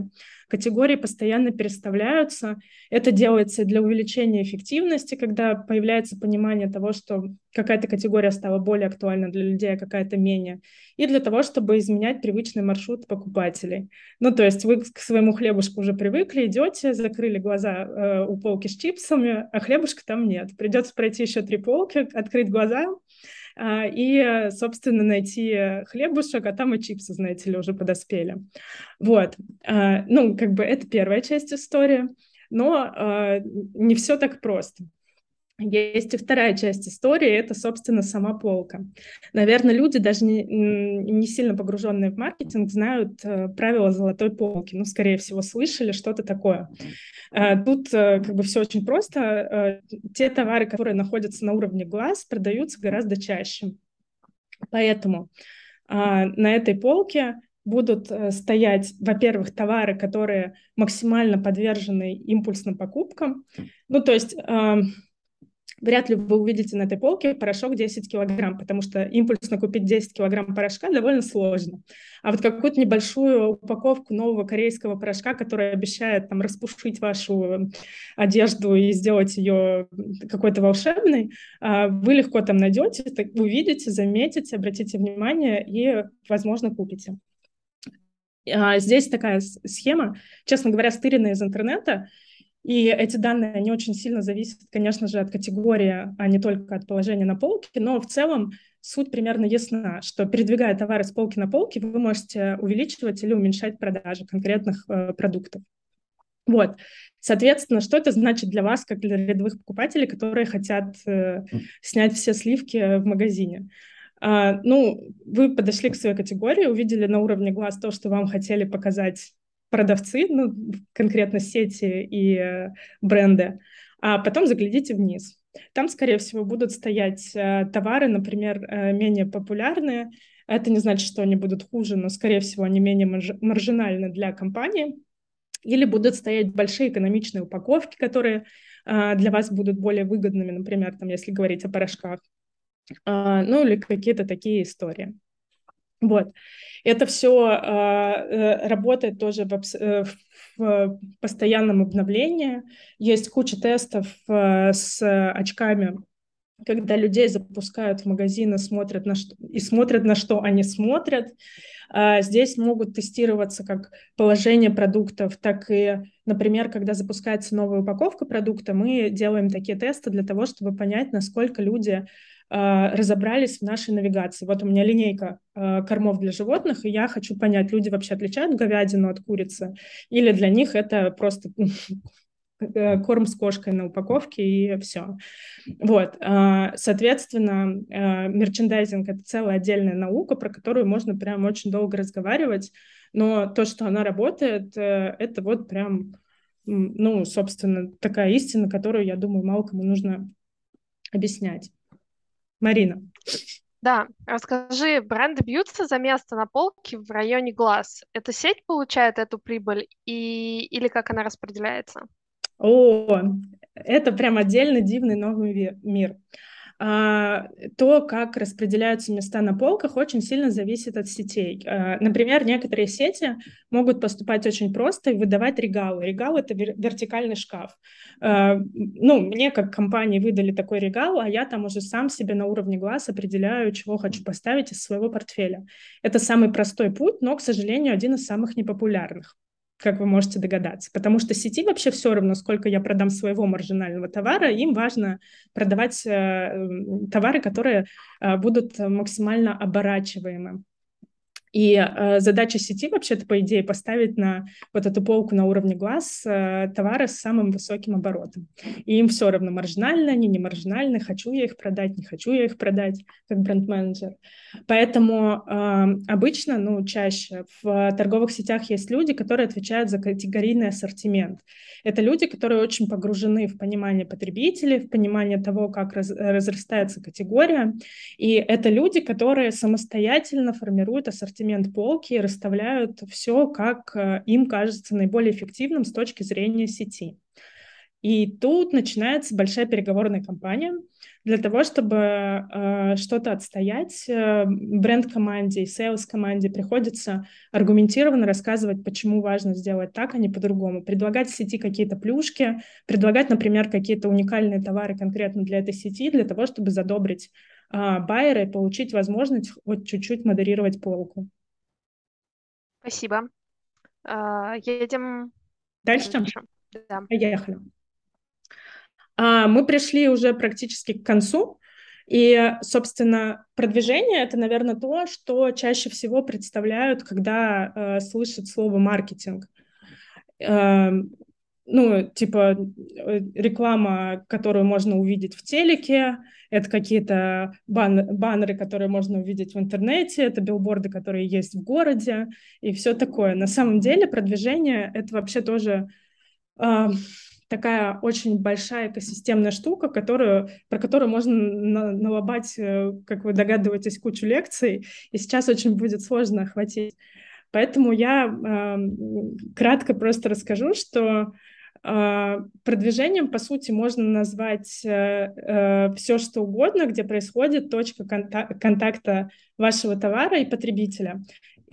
категории постоянно переставляются. Это делается для увеличения эффективности, когда появляется понимание того, что какая-то категория стала более актуальна для людей, а какая-то менее. И для того, чтобы изменять привычный маршрут покупателей. Ну, то есть вы к своему хлебушку уже привыкли, идете, закрыли глаза э, у полки с чипсами, а хлебушка там нет. Придется пройти еще три полки, открыть глаза, и, собственно, найти хлебушек, а там и чипсы, знаете ли, уже подоспели. Вот. А, ну, как бы это первая часть истории, но а, не все так просто. Есть и вторая часть истории, это, собственно, сама полка. Наверное, люди, даже не, не сильно погруженные в маркетинг, знают э, правила золотой полки. Ну, скорее всего, слышали что-то такое. Э, тут э, как бы все очень просто. Э, те товары, которые находятся на уровне глаз, продаются гораздо чаще. Поэтому э, на этой полке будут э, стоять, во-первых, товары, которые максимально подвержены импульсным покупкам. Ну, то есть э, вряд ли вы увидите на этой полке порошок 10 килограмм, потому что импульсно купить 10 килограмм порошка довольно сложно. А вот какую-то небольшую упаковку нового корейского порошка, который обещает там распушить вашу одежду и сделать ее какой-то волшебной, а, вы легко там найдете, увидите, заметите, обратите внимание и, возможно, купите. А, здесь такая схема, честно говоря, стыренная из интернета, и эти данные, они очень сильно зависят, конечно же, от категории, а не только от положения на полке, но в целом суть примерно ясна, что передвигая товары с полки на полки, вы можете увеличивать или уменьшать продажи конкретных э, продуктов. Вот, соответственно, что это значит для вас, как для рядовых покупателей, которые хотят э, снять все сливки в магазине? Uh, ну, вы подошли к своей категории, увидели на уровне глаз то, что вам хотели показать продавцы, ну, конкретно сети и э, бренды, а потом заглядите вниз. Там, скорее всего, будут стоять э, товары, например, э, менее популярные. Это не значит, что они будут хуже, но, скорее всего, они менее маржинальны для компании. Или будут стоять большие экономичные упаковки, которые для вас будут более выгодными, например, там, если говорить о порошках. Ну или какие-то такие истории. Вот. Это все а, э, работает тоже в, э, в постоянном обновлении. Есть куча тестов э, с очками когда людей запускают в магазины смотрят на что, и смотрят на что они смотрят. А, здесь могут тестироваться как положение продуктов, так и, например, когда запускается новая упаковка продукта, мы делаем такие тесты для того, чтобы понять, насколько люди разобрались в нашей навигации. Вот у меня линейка а, кормов для животных, и я хочу понять, люди вообще отличают говядину от курицы, или для них это просто Э, корм с кошкой на упаковке и все. Вот, а, соответственно, мерчендайзинг — это целая отдельная наука, про которую можно прям очень долго разговаривать, но то, что она работает, э, это вот прям, ну, собственно, такая истина, которую, я думаю, мало кому нужно объяснять. Марина. Да, расскажи, бренды бьются за место на полке в районе глаз. Эта сеть получает эту прибыль и... или как она распределяется? О, это прям отдельно дивный новый мир. А, то, как распределяются места на полках, очень сильно зависит от сетей. А, например, некоторые сети могут поступать очень просто и выдавать регалы. Регал — это вертикальный шкаф. А, ну, мне как компании выдали такой регал, а я там уже сам себе на уровне глаз определяю, чего хочу поставить из своего портфеля. Это самый простой путь, но, к сожалению, один из самых непопулярных как вы можете догадаться. Потому что сети вообще все равно, сколько я продам своего маржинального товара, им важно продавать э, товары, которые э, будут максимально оборачиваемы. И э, задача сети вообще-то, по идее, поставить на вот эту полку на уровне глаз э, товары с самым высоким оборотом. И им все равно, маржинально они, не маржинальны, хочу я их продать, не хочу я их продать, как бренд-менеджер. Поэтому э, обычно, ну, чаще в торговых сетях есть люди, которые отвечают за категорийный ассортимент. Это люди, которые очень погружены в понимание потребителей, в понимание того, как раз, разрастается категория. И это люди, которые самостоятельно формируют ассортимент ассортимент полки и расставляют все, как э, им кажется наиболее эффективным с точки зрения сети. И тут начинается большая переговорная кампания для того, чтобы э, что-то отстоять. Э, бренд-команде и сейлс-команде приходится аргументированно рассказывать, почему важно сделать так, а не по-другому. Предлагать сети какие-то плюшки, предлагать, например, какие-то уникальные товары конкретно для этой сети, для того, чтобы задобрить а, байера и получить возможность вот чуть-чуть модерировать полку. Спасибо. А, едем дальше. дальше. Да. Поехали. А, мы пришли уже практически к концу. И, собственно, продвижение — это, наверное, то, что чаще всего представляют, когда э, слышат слово «маркетинг». Э, ну, типа э, реклама, которую можно увидеть в телеке, это какие-то бан баннеры, которые можно увидеть в интернете, это билборды, которые есть в городе и все такое. На самом деле продвижение — это вообще тоже э, такая очень большая экосистемная штука, которую, про которую можно на налобать, э, как вы догадываетесь, кучу лекций, и сейчас очень будет сложно охватить. Поэтому я э, кратко просто расскажу, что продвижением, по сути, можно назвать э, э, все, что угодно, где происходит точка конта контакта вашего товара и потребителя.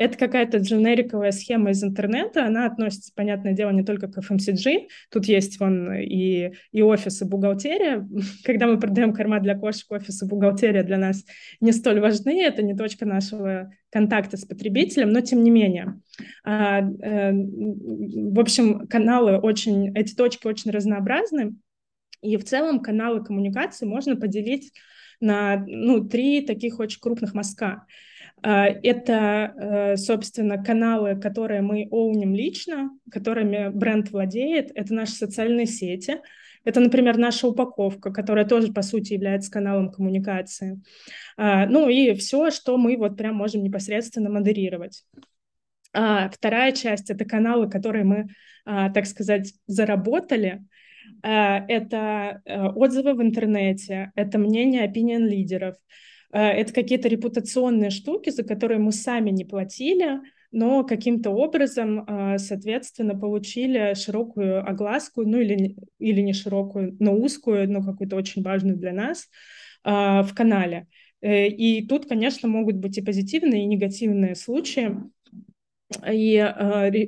Это какая-то дженериковая схема из интернета, она относится, понятное дело, не только к FMCG, тут есть вон и, и офис, и бухгалтерия. [LAUGHS] Когда мы продаем корма для кошек, офис и бухгалтерия для нас не столь важны, это не точка нашего контакта с потребителем, но тем не менее. А, э, в общем, каналы очень, эти точки очень разнообразны, и в целом каналы коммуникации можно поделить на ну, три таких очень крупных мазка. А, это, э, собственно, каналы, которые мы оуним лично, которыми бренд владеет. Это наши социальные сети. Это, например, наша упаковка, которая тоже, по сути, является каналом коммуникации. А, ну и все, что мы вот прям можем непосредственно модерировать. А, вторая часть — это каналы, которые мы, так сказать, заработали. Это э, отзывы в интернете, это мнение opinion лидеров — это какие-то репутационные штуки, за которые мы сами не платили, но каким-то образом, э, соответственно, получили широкую огласку, ну или, или не широкую, но узкую, но какую-то очень важную для нас э, в канале. И тут, конечно, могут быть и позитивные, и негативные случаи. И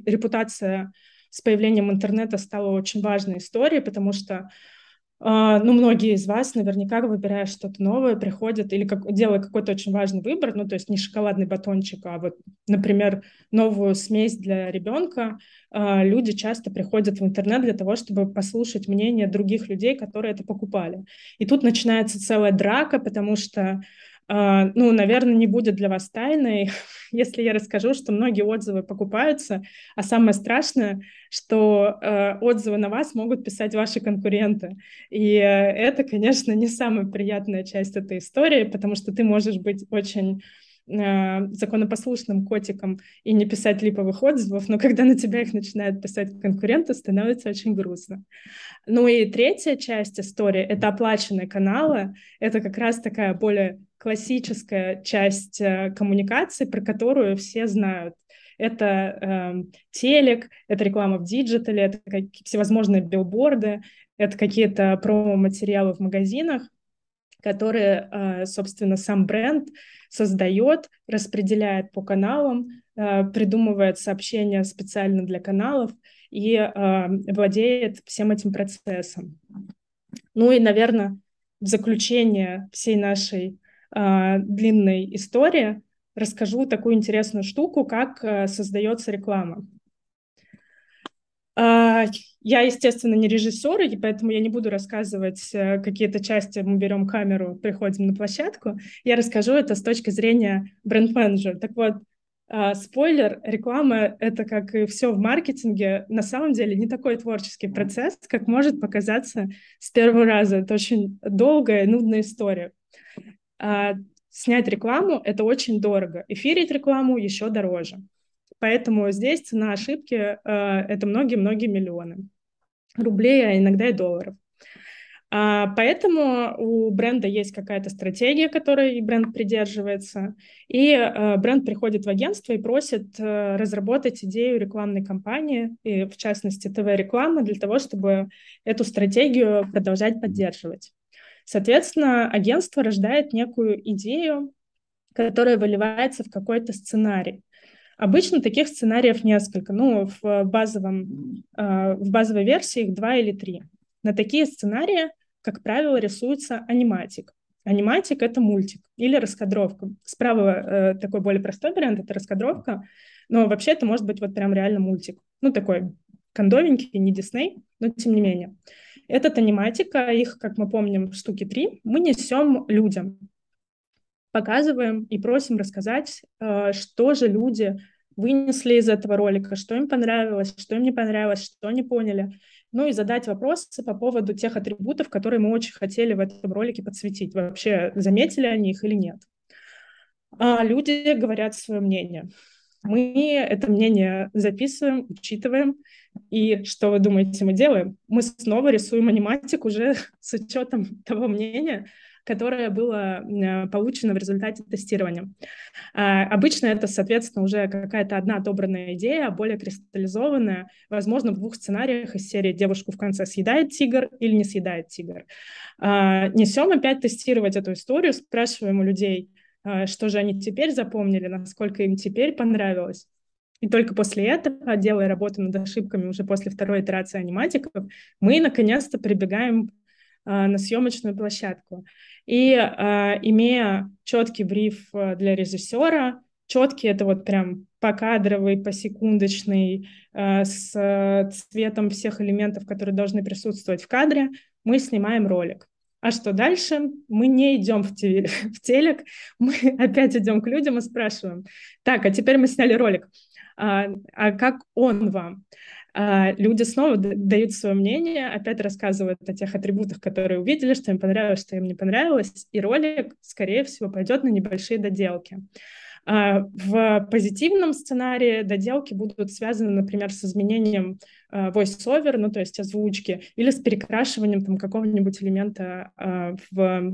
репутация с появлением интернета стала очень важной историей, потому что ну, многие из вас наверняка, выбирая что-то новое, приходят или как, делая какой-то очень важный выбор, ну, то есть не шоколадный батончик, а вот, например, новую смесь для ребенка, uh, люди часто приходят в интернет для того, чтобы послушать мнение других людей, которые это покупали. И тут начинается целая драка, потому что а, ну, наверное, не будет для вас тайной, [LAUGHS] если я расскажу, что многие отзывы покупаются, а самое страшное, что э, отзывы на вас могут писать ваши конкуренты. И э, это, конечно, не самая приятная часть этой истории, потому что ты можешь быть очень э, законопослушным котиком и не писать липовых отзывов, но когда на тебя их начинают писать конкуренты, становится очень грустно. Ну и третья часть истории — это оплаченные каналы. Это как раз такая более классическая часть э, коммуникации, про которую все знают. Это э, телек, это реклама в диджитале, это всевозможные билборды, это какие-то промо-материалы в магазинах, которые, э, собственно, сам бренд создает, распределяет по каналам, э, придумывает сообщения специально для каналов и э, владеет всем этим процессом. Ну и, наверное, в заключение всей нашей длинной истории расскажу такую интересную штуку, как создается реклама. Э, я, естественно, не режиссер, и поэтому я не буду рассказывать э, какие-то части, мы берем камеру, приходим на площадку. Я расскажу это с точки зрения бренд-менеджера. Так вот, Uh, спойлер, реклама — это, как и все в маркетинге, на самом деле не такой творческий процесс, как может показаться с первого раза. Это очень долгая, нудная история. А, снять рекламу — это очень дорого. Эфирить рекламу еще дороже. Поэтому здесь цена ошибки э, это многие-многие миллионы рублей, а иногда и долларов. А, поэтому у бренда есть какая-то стратегия, которой бренд придерживается, и э, бренд приходит в агентство и просит э, разработать идею рекламной кампании, и в частности ТВ-рекламы, для того, чтобы эту стратегию продолжать поддерживать. Соответственно, агентство рождает некую идею, которая выливается в какой-то сценарий. Обычно таких сценариев несколько, ну, в, базовом, э, в базовой версии их два или три. На такие сценарии, как правило, рисуется аниматик. Аниматик — это мультик или раскадровка. Справа э, такой более простой вариант — это раскадровка, но вообще это может быть вот прям реально мультик. Ну, такой кондовенький, не Дисней, но тем не менее. Это аниматика, их, как мы помним, штуки три, мы несем людям, показываем и просим рассказать, э, что же люди вынесли из этого ролика, что им понравилось, что им не понравилось, что они поняли. Ну и задать вопросы по поводу тех атрибутов, которые мы очень хотели в этом ролике подсветить. Вообще, заметили они их или нет. А люди говорят свое мнение. Мы это мнение записываем, учитываем. И что вы думаете, мы делаем? Мы снова рисуем аниматик уже [LAUGHS] с учетом того мнения, которое было э, получено в результате тестирования. А, обычно это, соответственно, уже какая-то одна отобранная идея, более кристаллизованная, возможно, в двух сценариях из серии «Девушку в конце съедает тигр» или «Не съедает тигр». А, несем опять тестировать эту историю, спрашиваем у людей, что же они теперь запомнили, насколько им теперь понравилось. И только после этого, делая работу над ошибками уже после второй итерации аниматиков, мы наконец-то прибегаем а, на съемочную площадку. И а, имея четкий бриф а, для режиссера, четкий это вот прям покадровый, посекундочный, а, с цветом всех элементов, которые должны присутствовать в кадре, мы снимаем ролик. А что дальше? Мы не идем в, [LAUGHS] телек, мы [LAUGHS] опять идем к людям и спрашиваем, так, а теперь мы сняли ролик, а, а как он вам? А, люди снова дают свое мнение, опять рассказывают о тех атрибутах, которые увидели, что им понравилось, что им не понравилось, и ролик, скорее всего, пойдет на небольшие доделки. А, в позитивном сценарии доделки будут связаны, например, с изменением а, voice-over, ну, то есть озвучки, или с перекрашиванием там какого-нибудь элемента а, в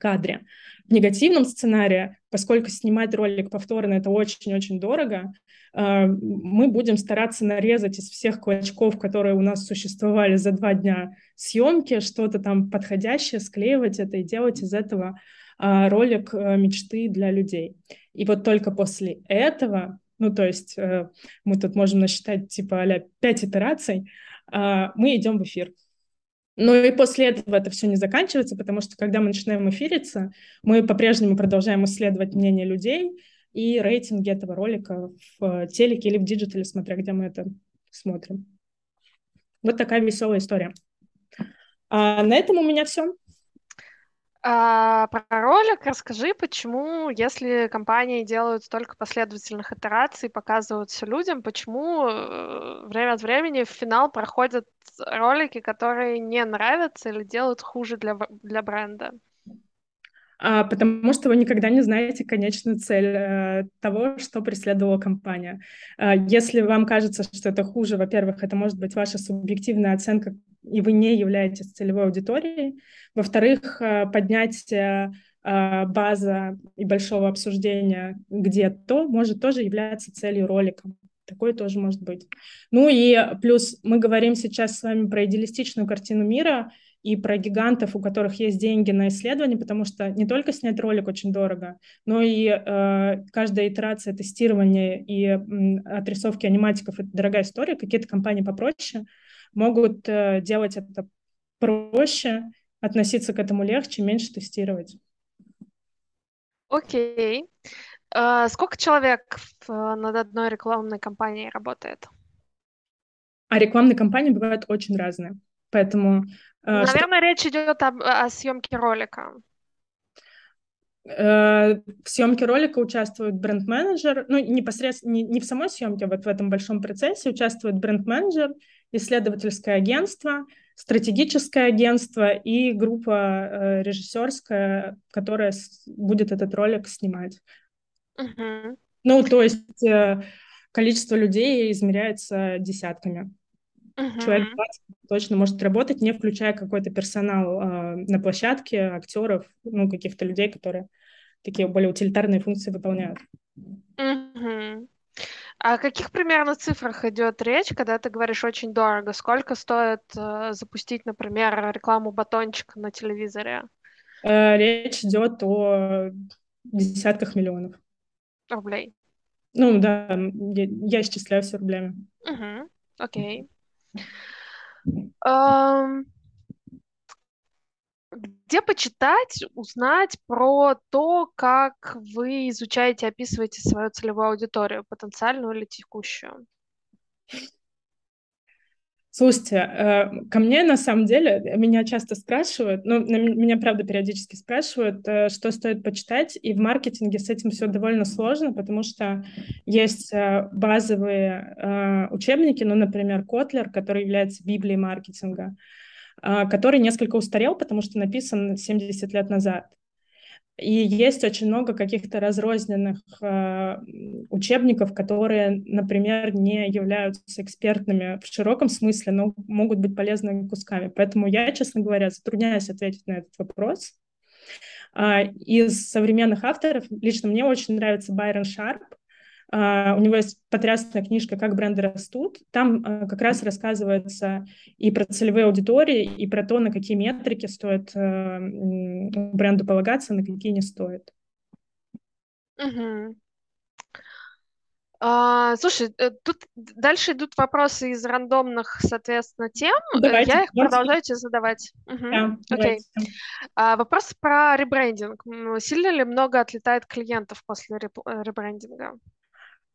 кадре. В негативном сценарии, поскольку снимать ролик повторно это очень-очень дорого, мы будем стараться нарезать из всех клочков, которые у нас существовали за два дня съемки, что-то там подходящее, склеивать это и делать из этого ролик э, мечты для людей. И вот только после этого, ну, то есть э, мы тут можем насчитать типа а 5 итераций, э, мы идем в эфир. Но и после этого это все не заканчивается, потому что когда мы начинаем эфириться, мы по-прежнему продолжаем исследовать мнение людей и рейтинги этого ролика в телеке или в диджитале, смотря где мы это смотрим. Вот такая веселая история. А на этом у меня все. А, про ролик расскажи, почему, если компании делают столько последовательных итераций, показывают все людям, почему э, время от времени в финал проходят ролики, которые не нравятся или делают хуже для, для бренда? а, потому что вы никогда не знаете конечную цель э, того, что преследовала компания. А, если вам кажется, что это хуже, во-первых, это может быть ваша субъективная оценка, и вы не являетесь целевой аудиторией. Во-вторых, э, поднятие э, база и большого обсуждения где-то может тоже являться целью ролика. Такое тоже может быть. Ну и плюс мы говорим сейчас с вами про идеалистичную картину мира — и про гигантов, у которых есть деньги на исследование, потому что не только снять ролик очень дорого, но и э, каждая итерация тестирования и э, отрисовки аниматиков — это дорогая история. Какие-то компании попроще могут э, делать это проще, относиться к этому легче, меньше тестировать. Окей. Okay. Uh, сколько человек в, над одной рекламной кампанией работает? А рекламные кампании бывают очень разные. Поэтому Э, Наверное, что... речь идет об, о съемке ролика. Э, в съемке ролика участвует бренд-менеджер, ну, непосредственно не, не в самой съемке, а вот в этом большом процессе участвует бренд-менеджер, исследовательское агентство, стратегическое агентство и группа э, режиссерская, которая будет этот ролик снимать. Uh-huh. Ну, то есть э, количество людей измеряется десятками. Uh-huh. Человек 20 точно может работать, не включая какой-то персонал э, на площадке, актеров, ну, каких-то людей, которые такие более утилитарные функции выполняют. Uh-huh. А о каких примерно цифрах идет речь, когда ты говоришь очень дорого? Сколько стоит э, запустить, например, рекламу батончика на телевизоре? Э, речь идет о десятках миллионов. Рублей? Ну да, я, я исчисляю все рублями. Угу. Окей. Где почитать, узнать про то, как вы изучаете, описываете свою целевую аудиторию, потенциальную или текущую? Слушайте, э, ко мне на самом деле, меня часто спрашивают, ну, меня, правда, периодически спрашивают, э, что стоит почитать, и в маркетинге с этим все довольно сложно, потому что есть э, базовые учебники, ну, например, Котлер, который является библией маркетинга, который несколько устарел, потому что написан 70 лет назад. И есть очень много каких-то разрозненных э, учебников, которые, например, не являются экспертными в широком смысле, но могут быть полезными кусками. Поэтому я, честно говоря, затрудняюсь ответить на этот вопрос. Э, из современных авторов лично мне очень нравится Байрон Шарп. Uh, у него есть потрясная книжка «Как бренды растут». Там uh, как раз рассказывается и про целевые аудитории, и про то, на какие метрики стоит uh, бренду полагаться, на какие не стоит. Угу. А, слушай, э, тут дальше идут вопросы из рандомных, соответственно, тем. Э, давайте, Я их давайте. продолжаю тебе задавать. Угу. Да, Окей. А, вопрос про ребрендинг. Сильно ли много отлетает клиентов после ребрендинга?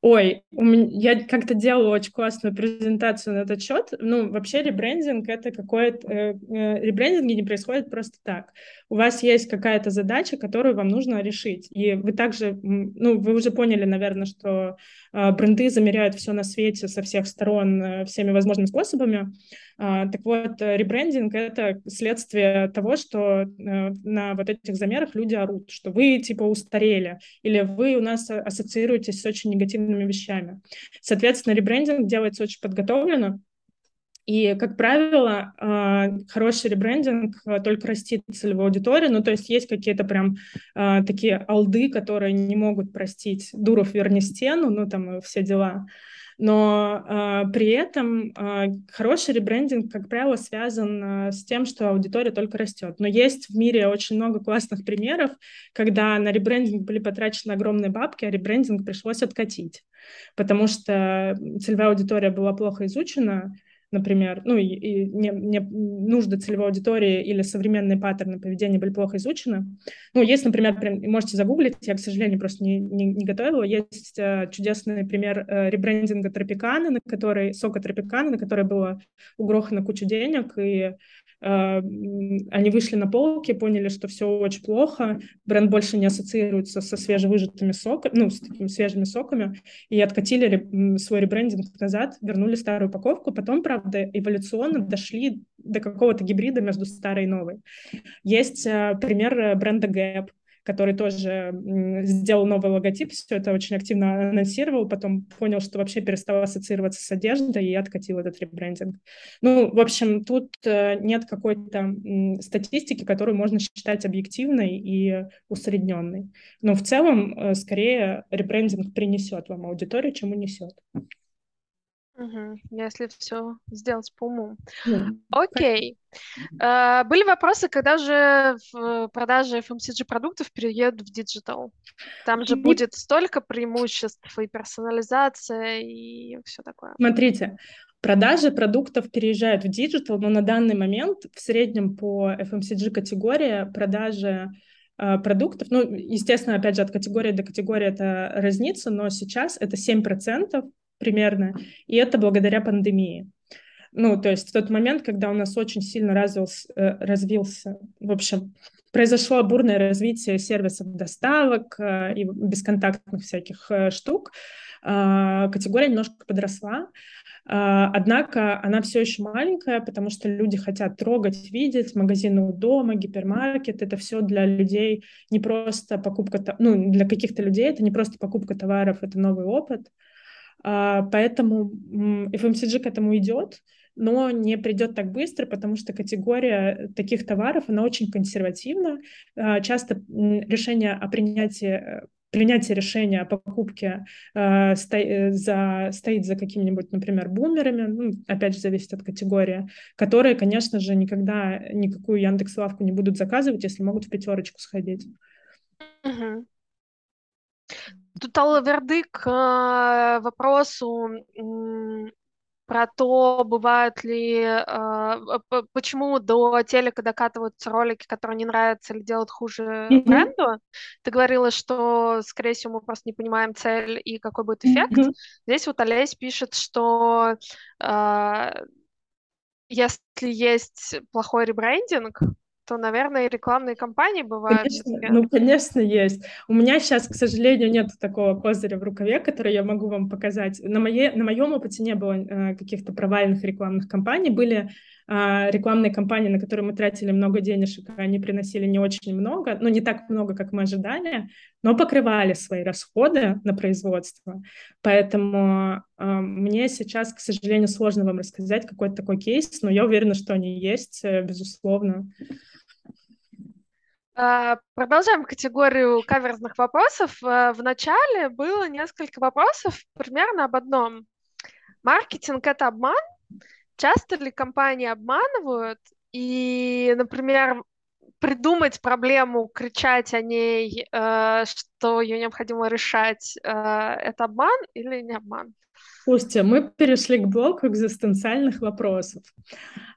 Ой, у меня, я как-то делала очень классную презентацию на этот счет. Ну, вообще ребрендинг — это какое-то... Э, э, ребрендинги не происходит просто так. У вас есть какая-то задача, которую вам нужно решить. И вы также... Ну, вы уже поняли, наверное, что бренды замеряют все на свете со всех сторон э, всеми возможными способами. А, так вот, э, ребрендинг — это следствие того, что э, на вот этих замерах люди орут, что вы типа устарели, или вы у нас ассоциируетесь с очень негативными вещами. Соответственно, ребрендинг делается очень подготовленно, и, как правило, а, хороший ребрендинг а, только растит целевую аудиторию. Ну, то есть есть какие-то прям такие алды, которые не могут простить «Дуров, верни стену», ну, там все дела но э, при этом э, хороший ребрендинг, как правило, связан э, с тем, что аудитория только растет. Но есть в мире очень много классных примеров, когда на ребрендинг были потрачены огромные бабки, а ребрендинг пришлось откатить, потому что целевая аудитория была плохо изучена, например, ну и, и не, не нужды целевой аудитории или современные паттерны поведения были плохо изучены. Ну, есть, например, можете загуглить, я, к сожалению, просто не, не, не готовила, есть э, чудесный пример э, ребрендинга Тропиканы, на который, сока Тропиканы, на который было угрохано кучу денег, и они вышли на полки, поняли, что все очень плохо, бренд больше не ассоциируется со свежевыжатыми соками, ну, с такими свежими соками, и откатили свой ребрендинг назад, вернули старую упаковку, потом, правда, эволюционно дошли до какого-то гибрида между старой и новой. Есть э, пример э, бренда Gap, который тоже сделал новый логотип, все это очень активно анонсировал, потом понял, что вообще перестал ассоциироваться с одеждой и откатил этот ребрендинг. Ну, в общем, тут э, нет какой-то статистики, которую можно считать объективной и усредненной. Но в целом, э, скорее, ребрендинг принесет вам аудиторию, чем унесет. Угу. Если все сделать по уму. Окей. Э, были вопросы, когда же в продаже FMCG продуктов переедут в диджитал? Там же будет столько преимуществ и персонализация, и все такое. Смотрите, продажи продуктов переезжают в диджитал, но на данный момент в среднем по FMCG категории продажи э, продуктов, ну, естественно, опять же, от категории до категории это разница, но сейчас это 7% примерно, и это благодаря пандемии. Ну, то есть в тот момент, когда у нас очень сильно развился, э, развился в общем, произошло бурное развитие сервисов доставок э, и бесконтактных всяких э, штук, категория немножко подросла, однако она все еще маленькая, потому что люди хотят трогать, видеть магазины у дома, гипермаркет, это все для людей не просто покупка, ну, для каких-то людей это не просто покупка товаров, это новый опыт, а, поэтому FMCG к этому идет, но не придет так быстро, потому что категория таких товаров, она очень консервативна. А, часто решение о принятии принятие решения о покупке э, сто, за, стоит за какими-нибудь, например, бумерами, ну, опять же, зависит от категории, которые, конечно же, никогда никакую Яндекс.Лавку не будут заказывать, если могут в пятерочку сходить. Угу. Тут Алла Верды к э, вопросу про то, бывают ли, э, почему до телека докатываются ролики, которые не нравятся или делают хуже mm-hmm. бренду. Ты говорила, что, скорее всего, мы просто не понимаем цель и какой будет эффект. Mm-hmm. Здесь вот Олесь пишет, что э, если есть плохой ребрендинг, то, наверное, и рекламные кампании бывают. Конечно, ну, конечно, есть. У меня сейчас, к сожалению, нет такого козыря в рукаве, который я могу вам показать. На, моей, на моем опыте не было э, каких-то провальных рекламных кампаний. Были рекламные кампании, на которые мы тратили много денежек, и они приносили не очень много, ну, не так много, как мы ожидали, но покрывали свои расходы на производство. Поэтому э, мне сейчас, к сожалению, сложно вам рассказать какой-то такой кейс, но я уверена, что они есть, э, безусловно. А, продолжаем категорию каверзных вопросов. А, в начале было несколько вопросов примерно об одном. Маркетинг — это обман? Часто ли компании обманывают? И, например, придумать проблему, кричать о ней, э, что ее необходимо решать, э, это обман или не обман? Слушайте, мы перешли к блоку экзистенциальных вопросов.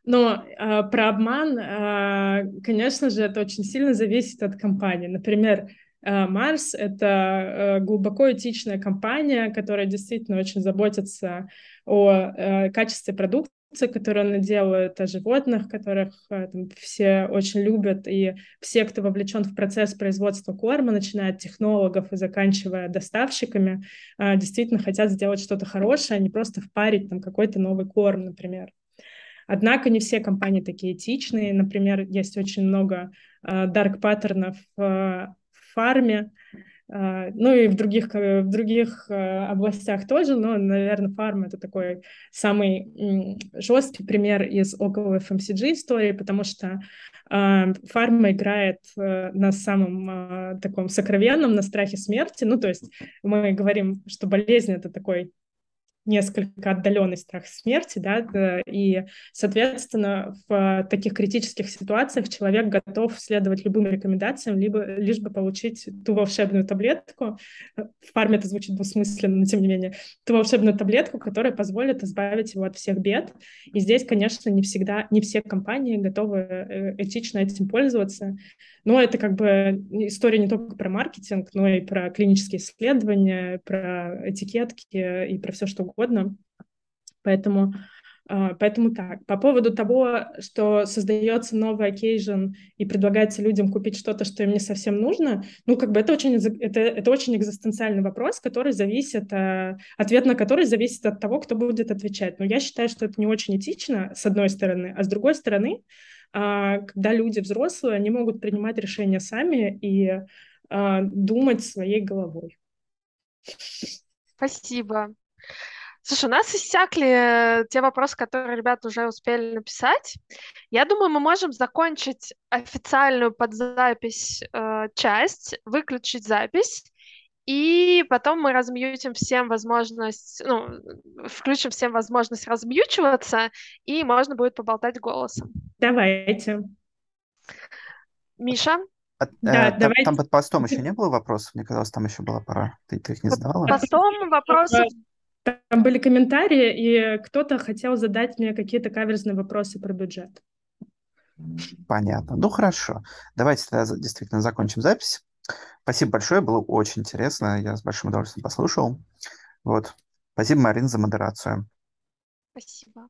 Но э, про обман, э, конечно же, это очень сильно зависит от компании. Например, Марс — это глубоко этичная компания, которая действительно очень заботится о качестве продукта, которые она делает, о животных, которых э, там, все очень любят, и все, кто вовлечен в процесс производства корма, начиная от технологов и заканчивая доставщиками, э, действительно хотят сделать что-то хорошее, а не просто впарить там какой-то новый корм, например. Однако не все компании такие этичные. Например, есть очень много дарк-паттернов э, в фарме, ну и в других, в других а, областях тоже, но, наверное, фарма — это такой самый жесткий пример из около FMCG истории, потому что а, фарма играет на самом таком сокровенном, на страхе смерти. Ну, то есть мы говорим, что болезнь — это такой несколько отдаленный страх смерти, да, и, соответственно, в таких критических ситуациях человек готов следовать любым рекомендациям, либо лишь бы получить ту волшебную таблетку, в фарме это звучит двусмысленно, но тем не менее, ту волшебную таблетку, которая позволит избавить его от всех бед. И здесь, конечно, не всегда, не все компании готовы э, этично этим пользоваться, но это как бы история не только про маркетинг, но и про клинические исследования, про этикетки и про все что угодно. Поэтому а, Поэтому так. По поводу того, что создается новый occasion и предлагается людям купить что-то, что им не совсем нужно, ну, как бы это очень, это, это очень экзистенциальный вопрос, который зависит, а, ответ на который зависит от того, кто будет отвечать. Но я считаю, что это не очень этично, с одной стороны, а с другой стороны, а, когда люди взрослые, они могут принимать решения сами и думать своей головой. Спасибо. Слушай, у нас иссякли те вопросы, которые ребята уже успели написать. Я думаю, мы можем закончить официальную подзапись э, часть, выключить запись и потом мы размьютим всем возможность, ну, включим всем возможность размьючиваться, и можно будет поболтать голосом. Давайте. Миша? А, да, э, давайте. Там под постом еще не было вопросов? Мне казалось, там еще была пора. Ты, ты их не задавала? Под постом вопросов... Там были комментарии, и кто-то хотел задать мне какие-то каверзные вопросы про бюджет. Понятно. Ну, хорошо. Давайте тогда действительно закончим запись. Спасибо большое, было очень интересно, я с большим удовольствием послушал. Вот. Спасибо, Марин, за модерацию. Спасибо.